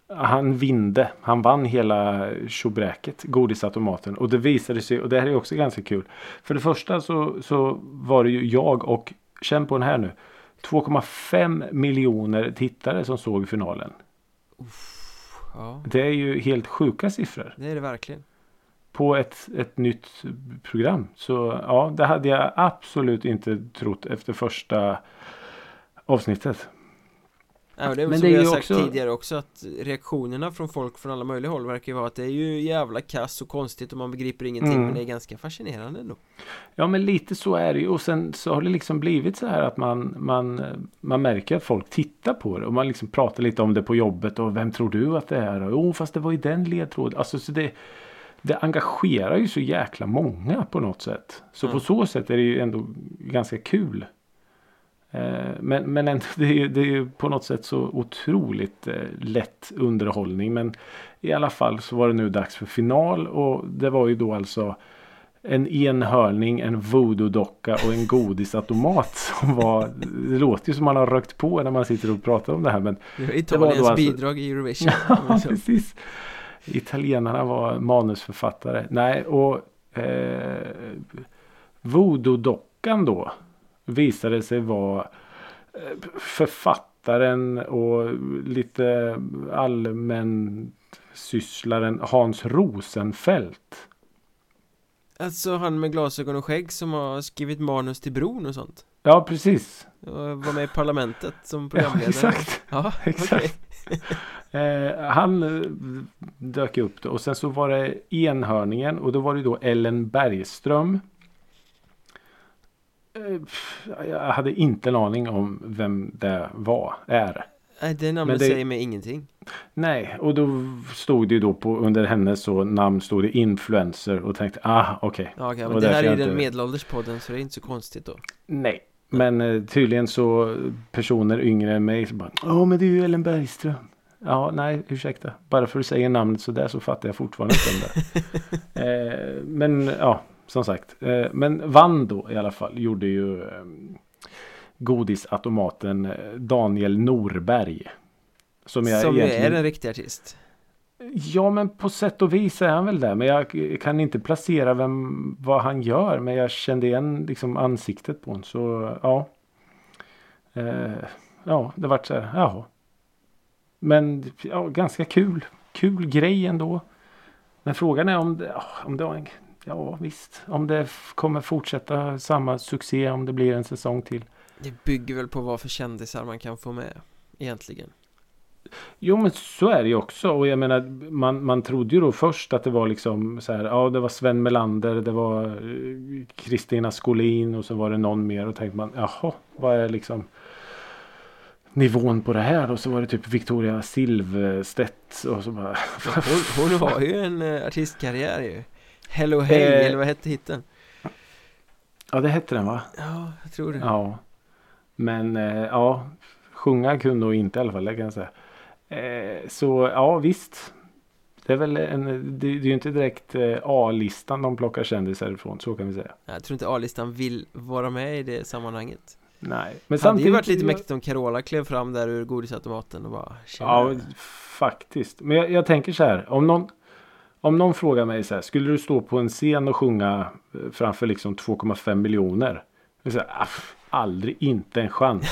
C: Han vinde. Han vann hela tjobräket, godisautomaten. Och det visade sig, och det här är också ganska kul. För det första så, så var det ju jag och, känn på den här nu. 2,5 miljoner tittare som såg finalen.
B: Ja,
C: Det är ju helt sjuka siffror.
B: det är det verkligen
C: På ett, ett nytt program. Så ja, det hade jag absolut inte trott efter första avsnittet.
B: Ja, det är väl
C: Men
B: som
C: det
B: har
C: ju
B: sagt
C: också-
B: tidigare också att reaktionerna från folk från alla möjliga håll verkar ju vara att det är ju jävla kass och konstigt och man begriper ingenting
C: Mm.
B: men det är ganska fascinerande ändå
C: Ja men lite så är det ju och sen så har det liksom blivit så här att man, man, man märker att folk tittar på det och man liksom pratar lite om det på jobbet och vem tror du att det är? Och, oh, fast det var ju den ledtråden. Alltså så det, det engagerar ju så jäkla många på något sätt. Så
B: Mm.
C: på så sätt är det ju ändå ganska kul. Eh, Men, men ändå, <laughs> det, är, det är på något sätt så otroligt eh, lätt underhållning. Men i alla fall så var det nu dags för final och det var ju då alltså en enhörning, en voodoo-docka och en godisautomat <laughs> som var Det låter ju som man har rökt på när man sitter och pratar om det här men
B: Det var
C: var då
B: Italiens
C: alltså-
B: bidrag i Eurovision <laughs>
C: Ja, precis. Italienarna var manusförfattare. Nej, och eh, Voodoo-dockan då visade sig vara eh, författaren och lite allmän sysslaren Hans Rosenfeldt.
B: Alltså han med glasögon och skägg som har skrivit manus till bron och sånt
C: Ja, precis.
B: och var med i parlamentet som <laughs>
C: Ja,
B: programledare
C: exakt.
B: Ja, <laughs>
C: Exakt.
B: okej. <laughs>
C: Eh, han eh, dök upp då. och sen så var det enhörningen och då var det då Ellen Bergström. Eh, Jag hade inte en aning om vem det var, är.
B: Nej, det namnet
C: det-
B: säger mig ingenting
C: Nej, och då stod det ju då på under hennes så namn stod det influencer och tänkte ah okej.
B: Ja,
C: Och
B: men det här är ju den
C: inte-
B: medelålders podden så det är inte så konstigt då
C: Nej. Men eh, tydligen så personer yngre än mig så bara Ja men det är ju Ellen Bergström. Ja nej ursäkta. Bara för att du säger namnet så där så fattar jag fortfarande inte det. <laughs> eh, men ja som sagt. Eh, men vann då i alla fall. Gjorde ju eh, godisautomaten Daniel Norberg. Som jag
B: Som
C: egentligen...
B: är en riktig artist
C: Ja men på sätt och vis är han väl det. Men jag kan inte placera vem, vad han gör. Men jag kände igen liksom ansiktet på honom. Så ja. Eh, ja det vart så här. Jaha. Men ja, ganska kul. Kul grej ändå. Men frågan är om det, ja, om det var en, Ja visst. Om det kommer fortsätta samma succé. Om det blir en säsong till.
B: Det bygger väl på vad för kändisar man kan få med Egentligen
C: Jo men så är det ju också och jag menar man, man trodde ju då först att det var liksom så här ja det var Sven Melander det var eh, Kristina Skolin och så var det någon mer och tänkte man jaha vad är liksom nivån på det här och så var det typ Victoria Silvstedt och så bara <laughs>
B: Hon, hon har ju en eh, artistkarriär ju Hello Hey,
C: Eh.
B: eller vad hette hitten?
C: Ja det hette den va?
B: Ja, jag tror det
C: Ja. Men eh, ja sjunga kunde hon inte i alla fall det kan jag säga. Eh, så ja visst. Det är väl en, det, det är ju inte direkt eh, A-listan de plockar kändisar ifrån så kan vi säga.
B: Jag tror inte A-listan vill vara med i det sammanhanget
C: Nej. Men
B: Det hade ju varit lite mäktigt om Carola klev fram där ur godisautomaten och bara "Tjena."
C: Ja, faktiskt. Men jag, jag tänker så här. Om någon, om någon frågar mig så här. Skulle du stå på en scen och sjunga eh, framför liksom 2,5 miljoner? Jag säger, "Ah, aldrig, inte en chans.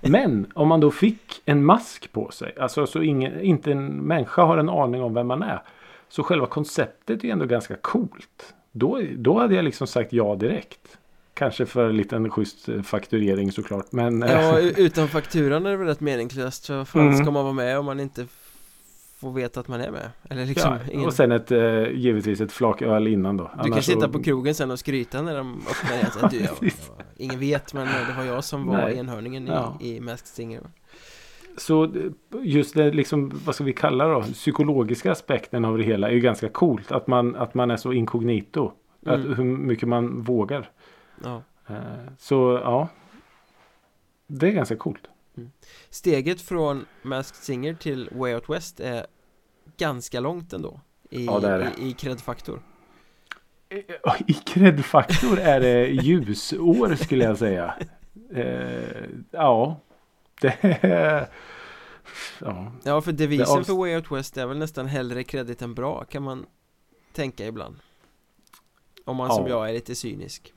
C: Men om man då fick en mask på sig. Alltså så ingen, inte en människa har en aning om vem man är. Så själva konceptet är ändå ganska coolt. Då, då hade jag liksom sagt ja direkt. Kanske för en liten schysst eh, fakturering såklart. Men eh,
B: Ja, <laughs> utan fakturan är det väl rätt meningslöst för vad fan
C: Mm.
B: ska man vara med om man inte får veta att man är med? Eller liksom,
C: ja,
B: ingen...
C: och sen ett, eh, givetvis ett flak öl innan då.
B: Du kan
C: Annars
B: sitta
C: så-
B: på krogen sen och skryta när de öppnar det så att du, <laughs> ja, Ingen vet men det var jag som var
C: Nej.
B: enhörningen
C: Ja.
B: i, i Masked Singer
C: Så eh, just det liksom, vad ska vi kalla det då? Psykologiska aspekten av det hela är ju ganska coolt. Att man, att man är så inkognito.
B: Mm.
C: Att, hur mycket man vågar.
B: ja.
C: Eh, Så ja. Det är ganska coolt.
B: Steget från Masked Singer till Way Out West är ganska långt ändå i,
C: Ja, det är det.
B: i, i credfaktor
C: Eh, I kreddfaktor är det ljusår skulle jag säga. Eh, ja. Det är... Ja.
B: Ja för devisen
C: Det av-
B: för Way Out West är väl nästan hellre kredit än bra kan man tänka ibland Om man som
C: Ja.
B: jag är lite cynisk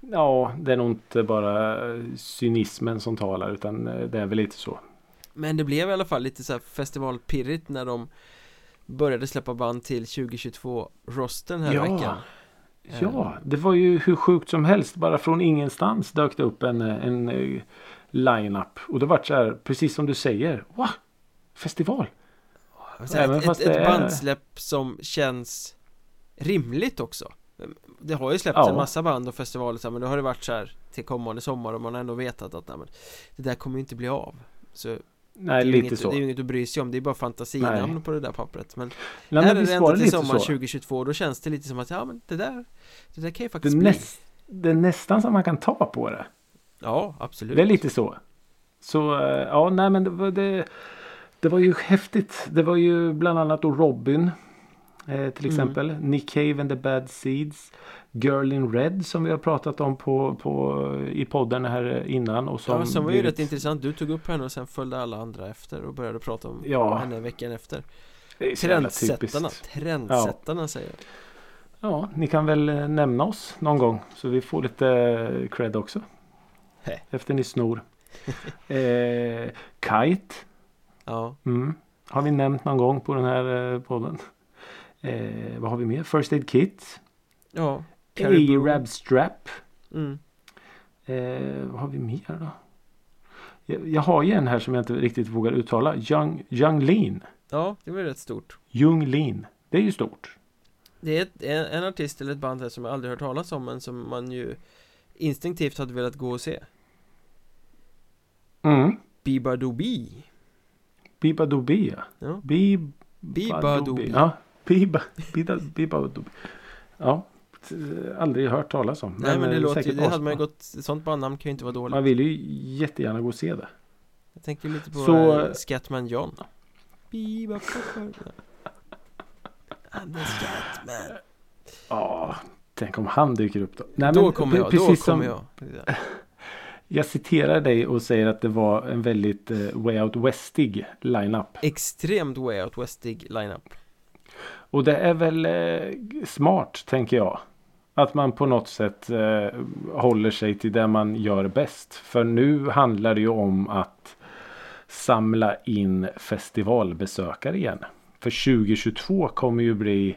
C: ja, det är nog inte bara eh, cynismen som talar utan eh, det är väl lite så.
B: Men det blev i alla fall lite så här festivalpirrigt när de började släppa band till 2022-rosten här
C: Ja.
B: veckan
C: Ja, det var ju hur sjukt som helst. Bara från ingenstans dök det upp en, eh, en eh, line-up. Och det vart så här, precis som du säger. Va? Festival? Även
B: ett,
C: fast
B: ett, ett
C: är-
B: bandsläpp som känns rimligt också Det har ju släppts
C: Ja.
B: en massa band och festivaler men då har det varit så här till kommande sommar och man har ändå vetat att nej, men, det där kommer ju inte bli av Så
C: Nej, lite
B: inget,
C: så.
B: det är ju inget att bry sig om, det är bara fantasinamn
C: Nej.
B: på det där pappret Men
C: Nej, men
B: är det
C: det
B: till sommaren
C: så.
B: 2022 och då känns det lite som att ja men det där Det där kan ju
C: Det
B: faktiskt
C: är,
B: bli
C: näst, det är nästan som man kan ta på det.
B: Ja absolut
C: Det är lite så. Så eh, ja, nej men det var, det, det var ju häftigt. Det var ju bland annat då Robin. Eh, till
B: Mm.
C: exempel. Nick Cave and the Bad Seeds. Girl in Red som vi har pratat om på, på, i podden här innan. Och som
B: Ja, som var ju
C: blivit-
B: rätt intressant, du tog upp henne och sen följde alla andra efter och började prata om
C: Ja.
B: henne veckan efter Trendsättarna, trendsättarna säger jag
C: Ja, ni kan väl eh, nämna oss någon gång så vi får lite eh, cred också.
B: Hä.
C: Efter ni snor. <laughs> eh, Kite.
B: Ja,
C: Mm. Har vi nämnt någon gång på den här eh, podden. Eh, vad har vi mer? First Aid Kit.
B: ja.
C: A-Rab Strap.
B: mm.
C: Eh, vad har vi mer då? Jag, jag har ju en här som jag inte riktigt vågar uttala. Young, Young Lean.
B: Ja, det var rätt stort
C: Young Lean. Det är ju stort.
B: Det är ett, en, en artist eller ett band här som jag aldrig hört talas om men som man ju instinktivt hade velat gå och se
C: Mm.
B: Biba Dobi
C: Biba Dobi ja.
B: Ja.
C: Bib...
B: Biba Dobi
C: Ja. Biba, Biba, Biba Dobi. Ja. T- Aldrig hört talas om.
B: Nej men det
C: eh,
B: låter ju, det hade man ju gått, sånt bandnamn kan ju inte vara dåligt
C: Man vill ju jättegärna gå och se det.
B: Jag tänker lite på
C: Så-
B: eh, Scatman John Biba I'm the Scatman
C: Ja, tänk om han dyker upp då. Nej,
B: Då
C: men
B: kommer jag,
C: pre-
B: då
C: precis
B: kommer
C: som-
B: jag <laughs>
C: Jag citerar dig och säger att det var en väldigt eh, way out westig lineup.
B: Extremt way out westig lineup
C: Och det är väl eh, smart tänker jag. Att man på något sätt eh, håller sig till det man gör bäst. För nu handlar det ju om att samla in festivalbesökare igen. För 2022 kommer ju bli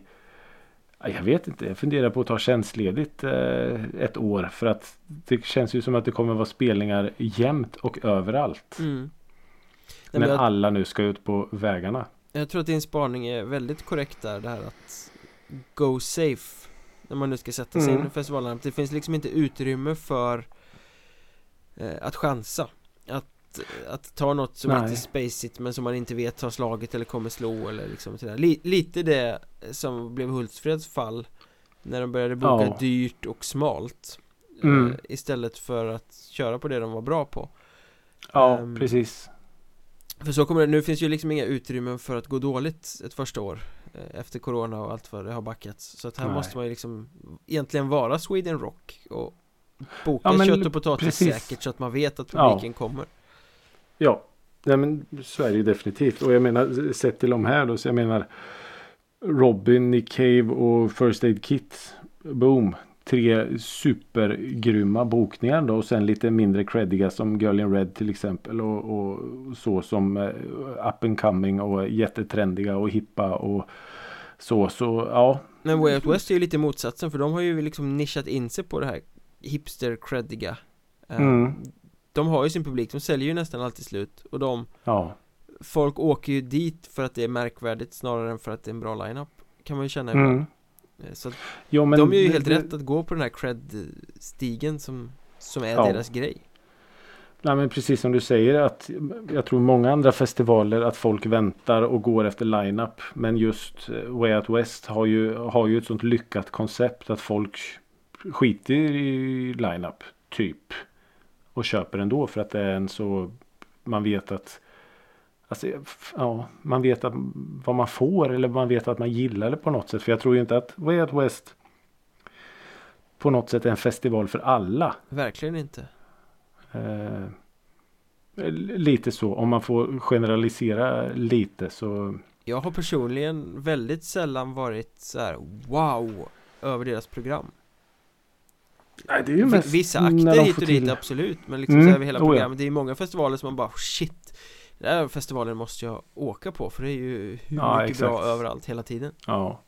C: ja, jag vet inte, jag funderar på att ta tjänstledigt eh, ett år. För att det känns ju som att det kommer vara spelningar jämt och överallt.
B: mm. men
C: när
B: jag-
C: alla nu ska ut på vägarna.
B: Jag tror att din spaning är väldigt korrekt där, det här att Go safe När man nu ska sätta sin
C: Mm.
B: festivalnamn Det finns liksom inte utrymme för eh, Att chansa Att, att ta något som
C: Nej.
B: inte är spacigt men som man inte vet har slagit eller kommer slå eller liksom sådär. Li, Lite det som blev Hultsfreds fall När de började boka
C: Ja.
B: dyrt och smalt
C: Mm.
B: eh, Istället för att köra på det de var bra på
C: Ja,
B: Ehm,
C: precis.
B: För så kommer det, nu finns ju liksom inga utrymmen för att gå dåligt ett första år eh, Efter Corona och allt vad det har backats Så att här
C: Nej.
B: måste man ju liksom Egentligen vara Sweden Rock och Boka
C: Ja,
B: kött och potatis
C: precis.
B: säkert så att man vet att
C: Ja.
B: publiken kommer
C: Ja, nej, men så är det ju definitivt. Och jag menar sett till de här då. Så jag menar Robin, Nick Cave och First Aid Kit. Boom. Tre supergrymma bokningar då. Och sen lite mindre creddiga som Girl in Red till exempel. Och, och så som eh, Up and Coming och jättetrendiga och hippa och så. Så ja.
B: Men Way Out West är ju lite motsatsen för de har ju liksom nischat in sig på det här hipster-creddiga Eh,
C: Mm.
B: De har ju sin publik, de säljer ju nästan alltid slut och de
C: Ja.
B: Folk åker ju dit för att det är märkvärdigt snarare än för att det är en bra line-up Kan man ju känna ibland
C: Mm.
B: Eh, Så
C: Jo, men
B: de är ju helt
C: det-
B: rätt att gå på den här cred-stigen som, som är
C: Ja.
B: deras grej
C: Nej men precis som du säger att jag tror många andra festivaler att folk väntar och går efter line-up. Men just eh, Way Out West har ju, har ju ett sånt lyckat koncept att folk skiter i line-up typ. Och köper ändå för att det är en så man vet att Alltså, ja, man vet att, vad man får eller man vet att man gillar det på något sätt. För jag tror ju inte att Way Out West på något sätt är en festival för alla.
B: Verkligen inte
C: Eh, lite så om man får generalisera lite så
B: Jag har personligen väldigt sällan varit så här wow över deras program
C: Nej, det är ju mest
B: Vissa akter hit och dit absolut Men liksom
C: Mm,
B: så över hela
C: oh ja.
B: programmet Det är många festivaler som man bara shit Den här festivalen måste jag åka på för det är ju hur
C: Ja,
B: mycket bra
C: exakt.
B: överallt hela tiden
C: Ja.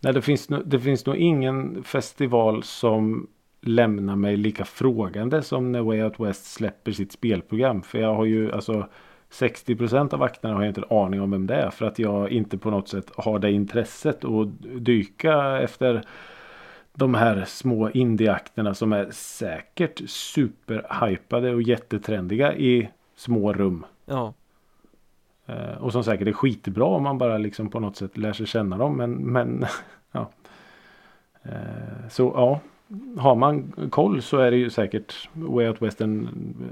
C: Nej, det finns, det finns nog ingen festival som lämnar mig lika frågande som när Way Out West släpper sitt spelprogram. För jag har ju alltså 60% av akterna har jag inte en aning om vem det är. För att jag inte på något sätt har det intresset att dyka efter de här små indieakterna som är säkert superhypade och jättetrendiga i små rum.
B: Ja,
C: Eh, och som säkert är skitbra om man bara liksom på något sätt lär sig känna dem. Men, men <laughs> ja. Eh, så ja. Har man koll så är det ju säkert Way Out West den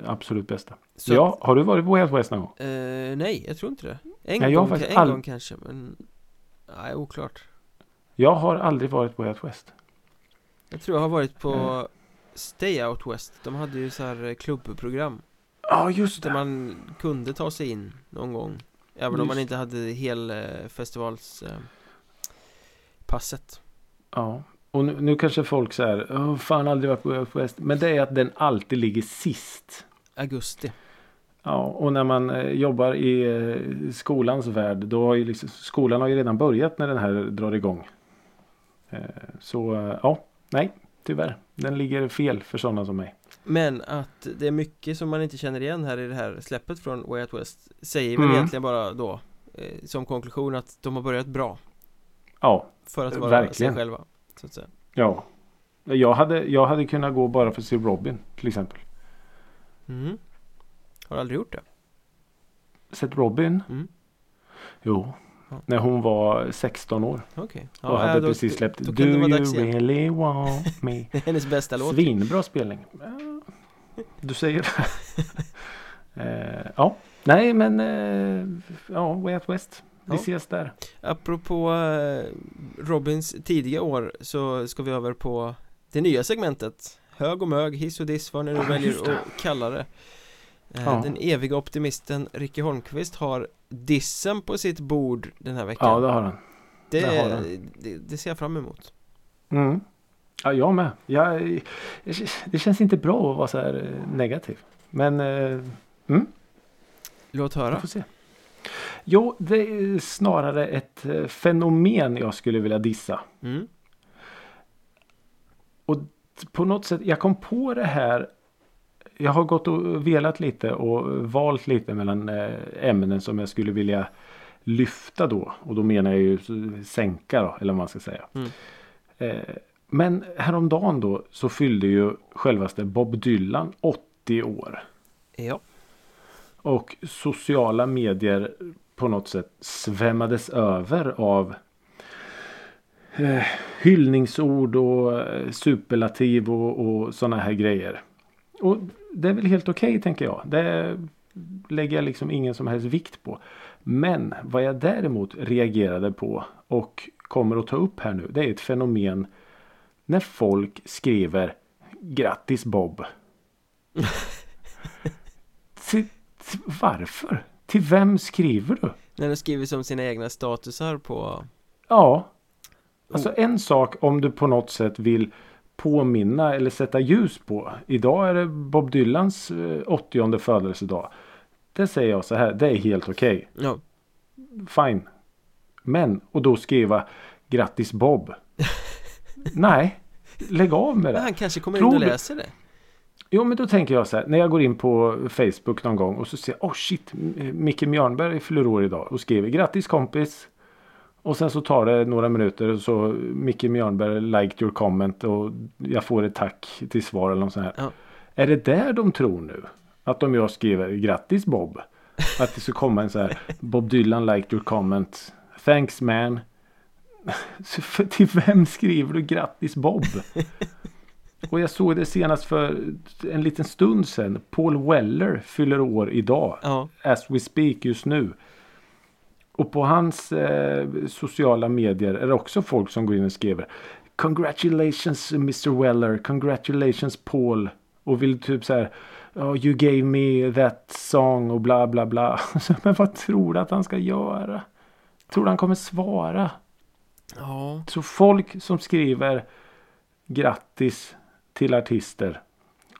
C: absolut bästa.
B: så
C: ja, har du varit på Way Out West någon gång?
B: eh, Nej, jag tror inte det En,
C: Nej,
B: gång, en
C: all-
B: gång kanske men Nej, oklart
C: Jag har aldrig varit på Way Out West.
B: Jag tror jag har varit på
C: Mm.
B: Stay Out West De hade ju så här eh, klubbprogram
C: Ja, just
B: Där
C: det.
B: man kunde ta sig in någon gång Även om man
C: Just
B: inte hade hel eh, eh, passet
C: Ja. Och nu, nu kanske folk säger, Åh, fan aldrig varit på West. Men det är att den alltid ligger sist.
B: Augusti
C: Ja, och när man eh, jobbar i eh, skolans värld då har ju liksom, skolan har ju redan börjat när den här drar igång. Så ja, nej, tyvärr. Den ligger fel för sådana som mig.
B: Men att det är mycket som man inte känner igen här i det här släppet från Way Out West Säger väl
C: Mm.
B: egentligen bara då eh, Som konklusion att de har börjat bra
C: Ja,
B: För att vara
C: Verkligen.
B: sig själva så att säga.
C: ja. Jag hade, jag hade kunnat gå bara för att se Robin till exempel.
B: Mm. Har du aldrig gjort det?
C: Sett Robin?
B: Mm.
C: Jo.
B: Ja.
C: När hon var 16 år.
B: Okej
C: och hade
B: då-
C: precis släppt
B: då
C: Do
B: det vara
C: you really want me?
B: Det <laughs> är hennes bästa låt
C: Svinbra spelning. Du säger <laughs> eh, Ja, nej men eh, ja, Way Out West. Vi
B: Ja.
C: ses där.
B: Apropå eh, Robins tidiga år så ska vi över på det nya segmentet Hög och mög, hiss och diss, vad ni nu
C: Ah,
B: väljer
C: det.
B: att kalla det eh,
C: Ja.
B: Den eviga optimisten Ricky Holmqvist har dissen på sitt bord den här veckan
C: Ja, det har han.
B: det,
C: det har han.
B: det, det ser jag fram emot
C: Mm. Ja, jag med. Jag, det känns inte bra att vara så här eh, negativ. Men eh,
B: Låt
C: vi
B: höra
C: får se. Jo, det är snarare ett eh, fenomen jag skulle vilja dissa.
B: mm.
C: på något sätt, jag kom på det här jag har gått och velat lite och valt lite mellan eh, ämnen som jag skulle vilja lyfta då. Och då menar jag ju sänka då, eller vad man ska säga.
B: Mm.
C: Eh, men häromdagen då så fyllde ju självaste Bob Dylan 80 år.
B: Ja.
C: Och sociala medier på något sätt svämmades över av eh, hyllningsord och eh, superlativ och, och sådana här grejer. Och det är väl helt okej okay, tänker jag. Det lägger jag liksom ingen som helst vikt på. Men vad jag däremot reagerade på och kommer att ta upp här nu. Det är ett fenomen när folk skriver Grattis Bob. <laughs> till, till, varför? Till vem skriver du?
B: När de skriver som sina egna statusar på
C: Ja. Alltså en sak om du på något sätt vill påminna eller sätta ljus på. Idag är det Bob Dylans 80 födelsedag. Det säger jag så här. Det är helt okej.
B: Okay. Ja.
C: Fine. Men och då skriva Grattis Bob. <laughs> Nej. Lägg av med det.
B: Men han kanske kommer
C: Tror
B: in och läser det.
C: Jo men då tänker jag så här. När jag går in på Facebook någon gång och så ser jag. Oh shit. Micke Mjörnberg fyller år idag. Och skriver grattis kompis. Och sen så tar det några minuter och så Micke Mjörnberg liked your comment och jag får ett tack till svar eller något sånt här.
B: Ja.
C: Är det där de tror nu? Att om jag skriver grattis Bob. Att det ska komma en så här Bob Dylan liked your comment. Thanks man. Till vem skriver du grattis Bob? Och jag såg det senast för en liten stund sedan. Paul Weller fyller år idag.
B: Ja.
C: As we speak just nu. Och på hans eh, sociala medier är det också folk som går in och skriver Congratulations Mr Weller. Congratulations Paul. Och vill typ så här. Oh, you gave me that song och bla bla bla. <laughs> Men vad tror du att han ska göra? Tror du han kommer svara?
B: Ja.
C: Så folk som skriver grattis till artister.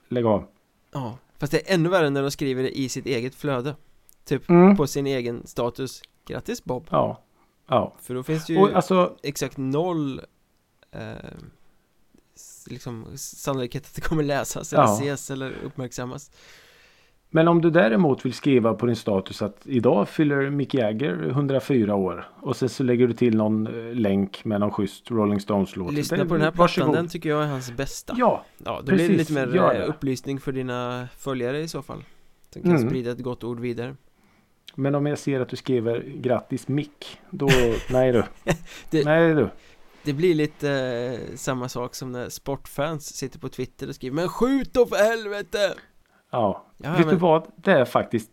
C: Lägg av.
B: Ja. Fast det är ännu värre när de skriver det i sitt eget flöde. Typ
C: Mm.
B: på sin egen status. Grattis Bob.
C: Ja. Ja.
B: För då finns det ju
C: Och alltså.
B: exakt noll eh, liksom sannolikhet att det kommer läsas eller
C: Ja.
B: ses eller uppmärksammas.
C: Men om du däremot vill skriva på din status att idag fyller Mick Jagger 104 år. Och sen så lägger du till någon eh, länk med någon schysst Rolling Stones låt.
B: Lyssna på den här plattan, den tycker jag är hans bästa.
C: Ja,
B: Ja, då blir det
C: precis,
B: lite mer
C: gör
B: eh, upplysning för dina följare i så fall. Som kan
C: Mm.
B: sprida ett gott ord vidare.
C: men om jag ser att du skriver grattis Mick. Då, <laughs> nej du.
B: Det-
C: Nej du.
B: Det blir lite eh, samma sak som när sportfans sitter på Twitter och skriver Men skjut då för helvete!
C: Ja.
B: Ja,
C: Vet du
B: men,
C: vad? Det är faktiskt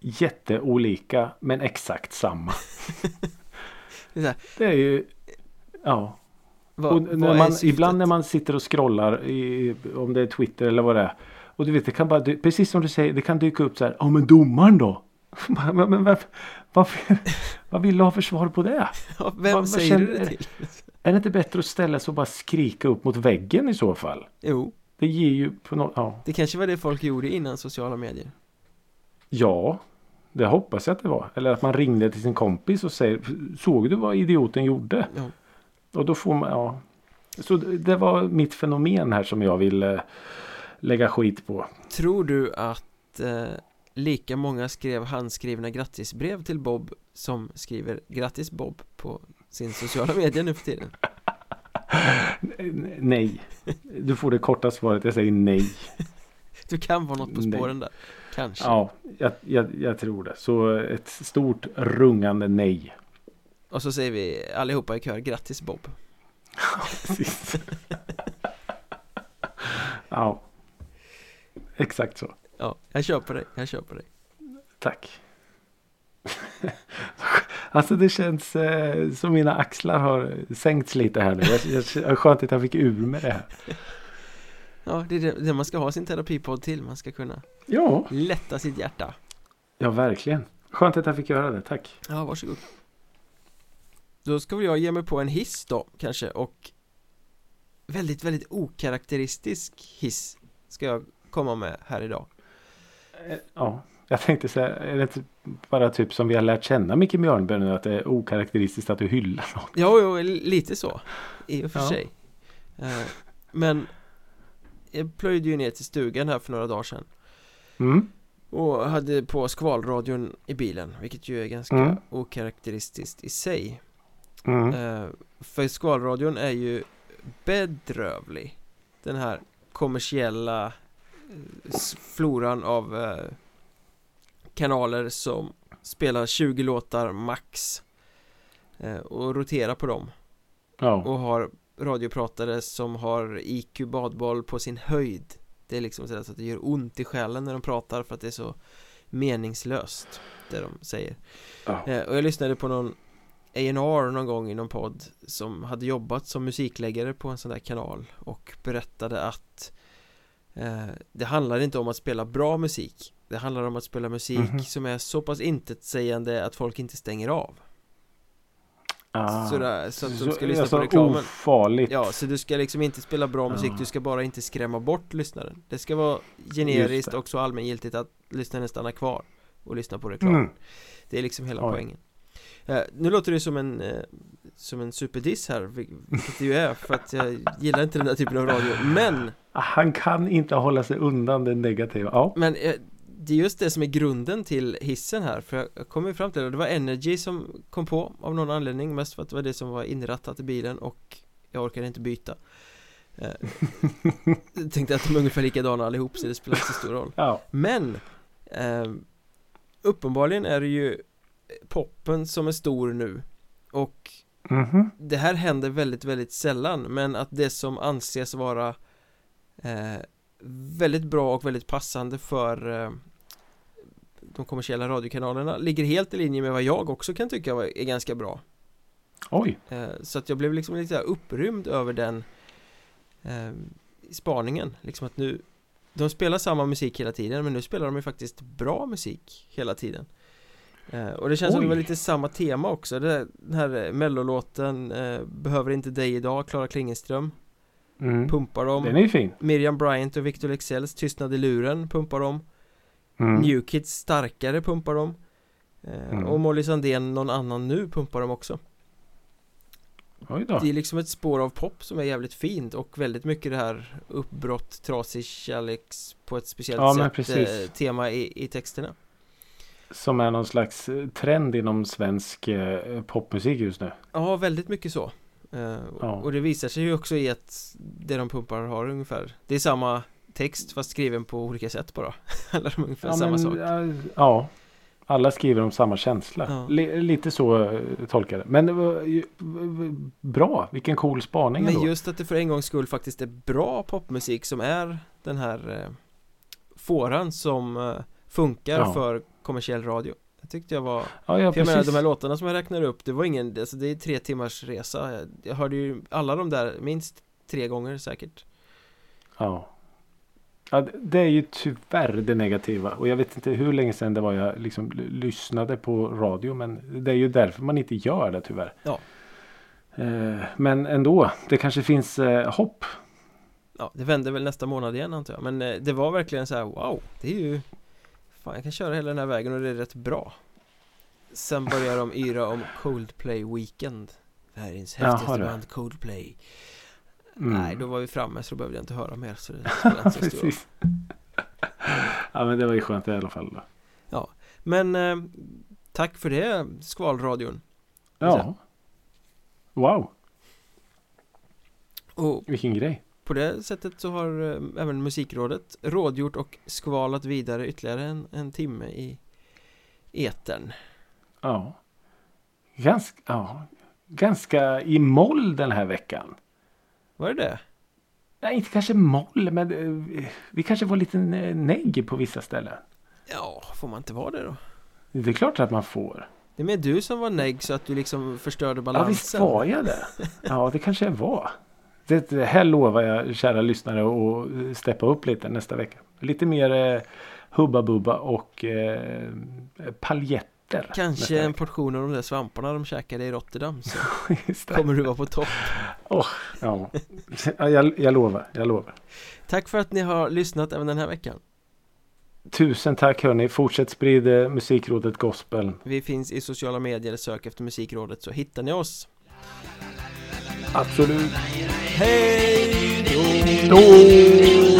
C: jätteolika men exakt samma. <laughs>
B: Det är
C: Det ju Ja.
B: vad,
C: och när
B: är
C: man, ibland när man sitter och scrollar i, om det är Twitter eller vad det är. Och du vet det kan bara precis som du säger det kan dyka upp så här. Ja men domaren då? <laughs> men, men, vad, vad, vad vill du ha för svar på det? <laughs>
B: ja, Vem
C: vad-
B: säger
C: känner
B: du det
C: du?
B: till?
C: Är det inte bättre att ställa sig och bara skrika upp mot väggen i så fall?
B: Jo,
C: Det ger ju på något, ja.
B: det kanske var det folk gjorde innan sociala medier
C: Ja, det hoppas jag att det var. Eller att man ringde till sin kompis och säger Såg du vad idioten gjorde?
B: ja.
C: Och då får man, ja. Så det var mitt fenomen här som jag ville lägga skit på.
B: Tror du att eh, lika många skrev handskrivna grattisbrev till Bob som skriver grattis Bob på sin sociala <laughs> medier nu för tiden? <laughs>
C: Nej. Du får det korta svaret. Jag säger nej. <laughs>
B: Du kan vara något på
C: Nej.
B: spåren där Kanske
C: Ja, jag, jag, jag tror det. Så ett stort rungande nej.
B: Och så säger vi allihopa i kör grattis Bob <laughs>
C: Precis. ja. Exakt så.
B: Ja, jag på dig, jag på dig
C: Tack. Alltså det känns eh, som mina axlar har sänkts lite här nu. Jag, jag, skönt att jag fick ur med det här.
B: Ja, det är det, man ska ha sin terapipodd till Man ska kunna
C: Ja,
B: lätta sitt hjärta
C: ja verkligen. Skönt att jag fick göra det. Tack.
B: Ja, varsågod Då ska väl jag ge mig på en hiss då, kanske och Väldigt, väldigt okaraktäristisk hiss Ska jag komma med här idag
C: Eh, Ja, jag tänkte säga, är det inte bara typ som vi har lärt känna Micke Mjörnberg nu att det är okaraktäristiskt att du hyllar något?
B: Jo, jo, lite så I och för
C: Ja.
B: sig Eh, Men Jag plöjde ju ner till stugan här för några dagar sedan
C: Mm.
B: Och hade på skvalradion i bilen Vilket ju är ganska
C: Mm.
B: okaraktäristiskt i sig
C: Mm.
B: eh, För skvalradion är ju bedrövlig Den här kommersiella eh, floran av kanaler som spelar 20 låtar max eh, och roterar på dem
C: Ja.
B: och har radiopratare som har IQ badboll på sin höjd Det är liksom sådär så att det gör ont i själen när de pratar för att det är så meningslöst det de säger
C: Ja.
B: eh, Och jag lyssnade på någon A&R någon gång i någon podd som hade jobbat som musikläggare på en sån där kanal och berättade att eh, det handlar inte om att spela bra musik Det handlar om att spela musik
C: Mhm.
B: som är så pass intetsägande att folk inte stänger av
C: Ah.
B: Sådär, så att de ska lyssna
C: alltså,
B: på reklamen
C: Ofarligt.
B: Ja, så du ska liksom inte spela bra musik,
C: Ja.
B: du ska bara inte skrämma bort lyssnaren Det ska vara generiskt och så allmängiltigt att lyssnaren stannar kvar och lyssnar på reklam
C: Mm.
B: Det är liksom hela
C: Oj.
B: poängen eh, Nu låter det som en, eh, som en superdiss här, vil- vilket det ju är för att jag gillar inte den här typen av radio Men, <laughs>
C: Han kan inte hålla sig undan det negativa. Ja.
B: men eh, det är just det som är grunden till hissen här För jag kom ju fram till det, det var Energy som kom på av någon anledning Mest för att det var det som var inrattat i bilen och jag orkade inte byta eh, <laughs> Jag tänkte att de är ungefär likadana allihop så det spelar inte så stor roll
C: ja.
B: Men eh, Uppenbarligen är det ju poppen som är stor nu Och
C: Mhm.
B: det här händer väldigt, väldigt sällan Men att det som anses vara eh, Väldigt bra och väldigt passande för eh, De kommersiella radiokanalerna Ligger helt i linje med vad jag också kan tycka är ganska bra
C: Oj.
B: Eh, Så att jag blev liksom lite upprymd över den eh, Spaningen, liksom att nu De spelar samma musik hela tiden men nu spelar de ju faktiskt bra musik hela tiden eh, Och det känns som
C: Oj.
B: det var lite samma tema också där- Den här eh, mellolåten eh, Behöver inte dig idag, Klara Klingenström
C: Mm.
B: Pumpar dem
C: Den är fin.
B: Miriam Bryant och Victor Leksells Tystnad i luren pumpar dem
C: Mm.
B: New Kids Starkare pumpar dem eh,
C: Mm.
B: Och Molly Sandén Någon annan nu pumpar dem också. Det är liksom ett spår av pop som är jävligt fint och väldigt mycket det här uppbrott, trasig kärleks på ett speciellt
C: Ja,
B: sätt eh, tema i, i texterna.
C: Som är någon slags eh, trend inom svensk popmusik just nu.
B: Ja, väldigt mycket så.
C: Ja.
B: Och det visar sig ju också i att det de pumpar har ungefär, det är samma text fast skriven på olika sätt bara. <laughs> Om ungefär
C: Ja,
B: samma
C: men,
B: sak.
C: ja. Alla skriver om samma känsla.
B: Ja.
C: Li- lite så eh, tolkar jag det. Men det var ju- v- v- bra. Vilken cool spaning
B: Men
C: ändå.
B: just att det för en gångs skull faktiskt är bra popmusik som är den här eh, fåran som eh, funkar
C: Ja.
B: för kommersiell radio. Det tyckte jag var
C: Ja, ja
B: För jag menar de här låtarna som jag räknar upp Det var ingen, alltså det är tre timmars resa Jag- Jag hörde ju alla de där minst tre gånger säkert
C: Ja. Ja. det- är ju tyvärr det negativa. Och jag vet inte hur länge sedan det var jag liksom lyssnade på radio. Men det är ju därför man inte gör det tyvärr.
B: Ja.
C: Eh, Men ändå. Det kanske finns eh, hopp.
B: Ja, det vände väl nästa månad igen antar jag Men eh, det var verkligen så här: wow Det är ju Fan jag kan köra hela den här vägen och det är rätt bra Sen börjar de yra om Coldplay Weekend Världens häftigaste band Coldplay
C: Mm.
B: Nej, då var vi framme så då behövde jag inte höra mer så det <laughs> inte så.
C: Precis. ja men det var ju skönt i alla fall. Då.
B: Men eh, Tack för det Skvalradion
C: Ja. Wow.
B: Och
C: Vilken grej.
B: På det sättet så har eh, även musikrådet rådgjort och skvalat vidare ytterligare en, en timme i etern.
C: Ja. Ganska, ja. Ganska i moll den här veckan.
B: Var det det?
C: Nej, inte kanske moll, men eh, vi kanske var lite ne- negg på vissa ställen.
B: Ja, får man inte vara det då?
C: Det är klart att man får.
B: Det är mer du som var negg så att du liksom förstörde
C: Ja,
B: balansen.
C: visst var jag det. Ja, det kanske jag var. Det, det här lovar jag kära lyssnare att steppa upp lite nästa vecka. Lite mer eh, Hubba Bubba och eh, paljetter. Nästa
B: Kanske en portion av de där svamparna de käkade i Rotterdam så <laughs> kommer du vara på topp.
C: Ja. Ja, jag, jag lovar, jag lovar.
B: Tack för att ni har lyssnat även den här veckan.
C: Tusen tack hörni. Fortsätt sprida musikrådet gospel.
B: Vi finns i sociala medier, sök efter musikrådet så hittar ni oss.
C: Absolut.
B: Hej!
C: Då!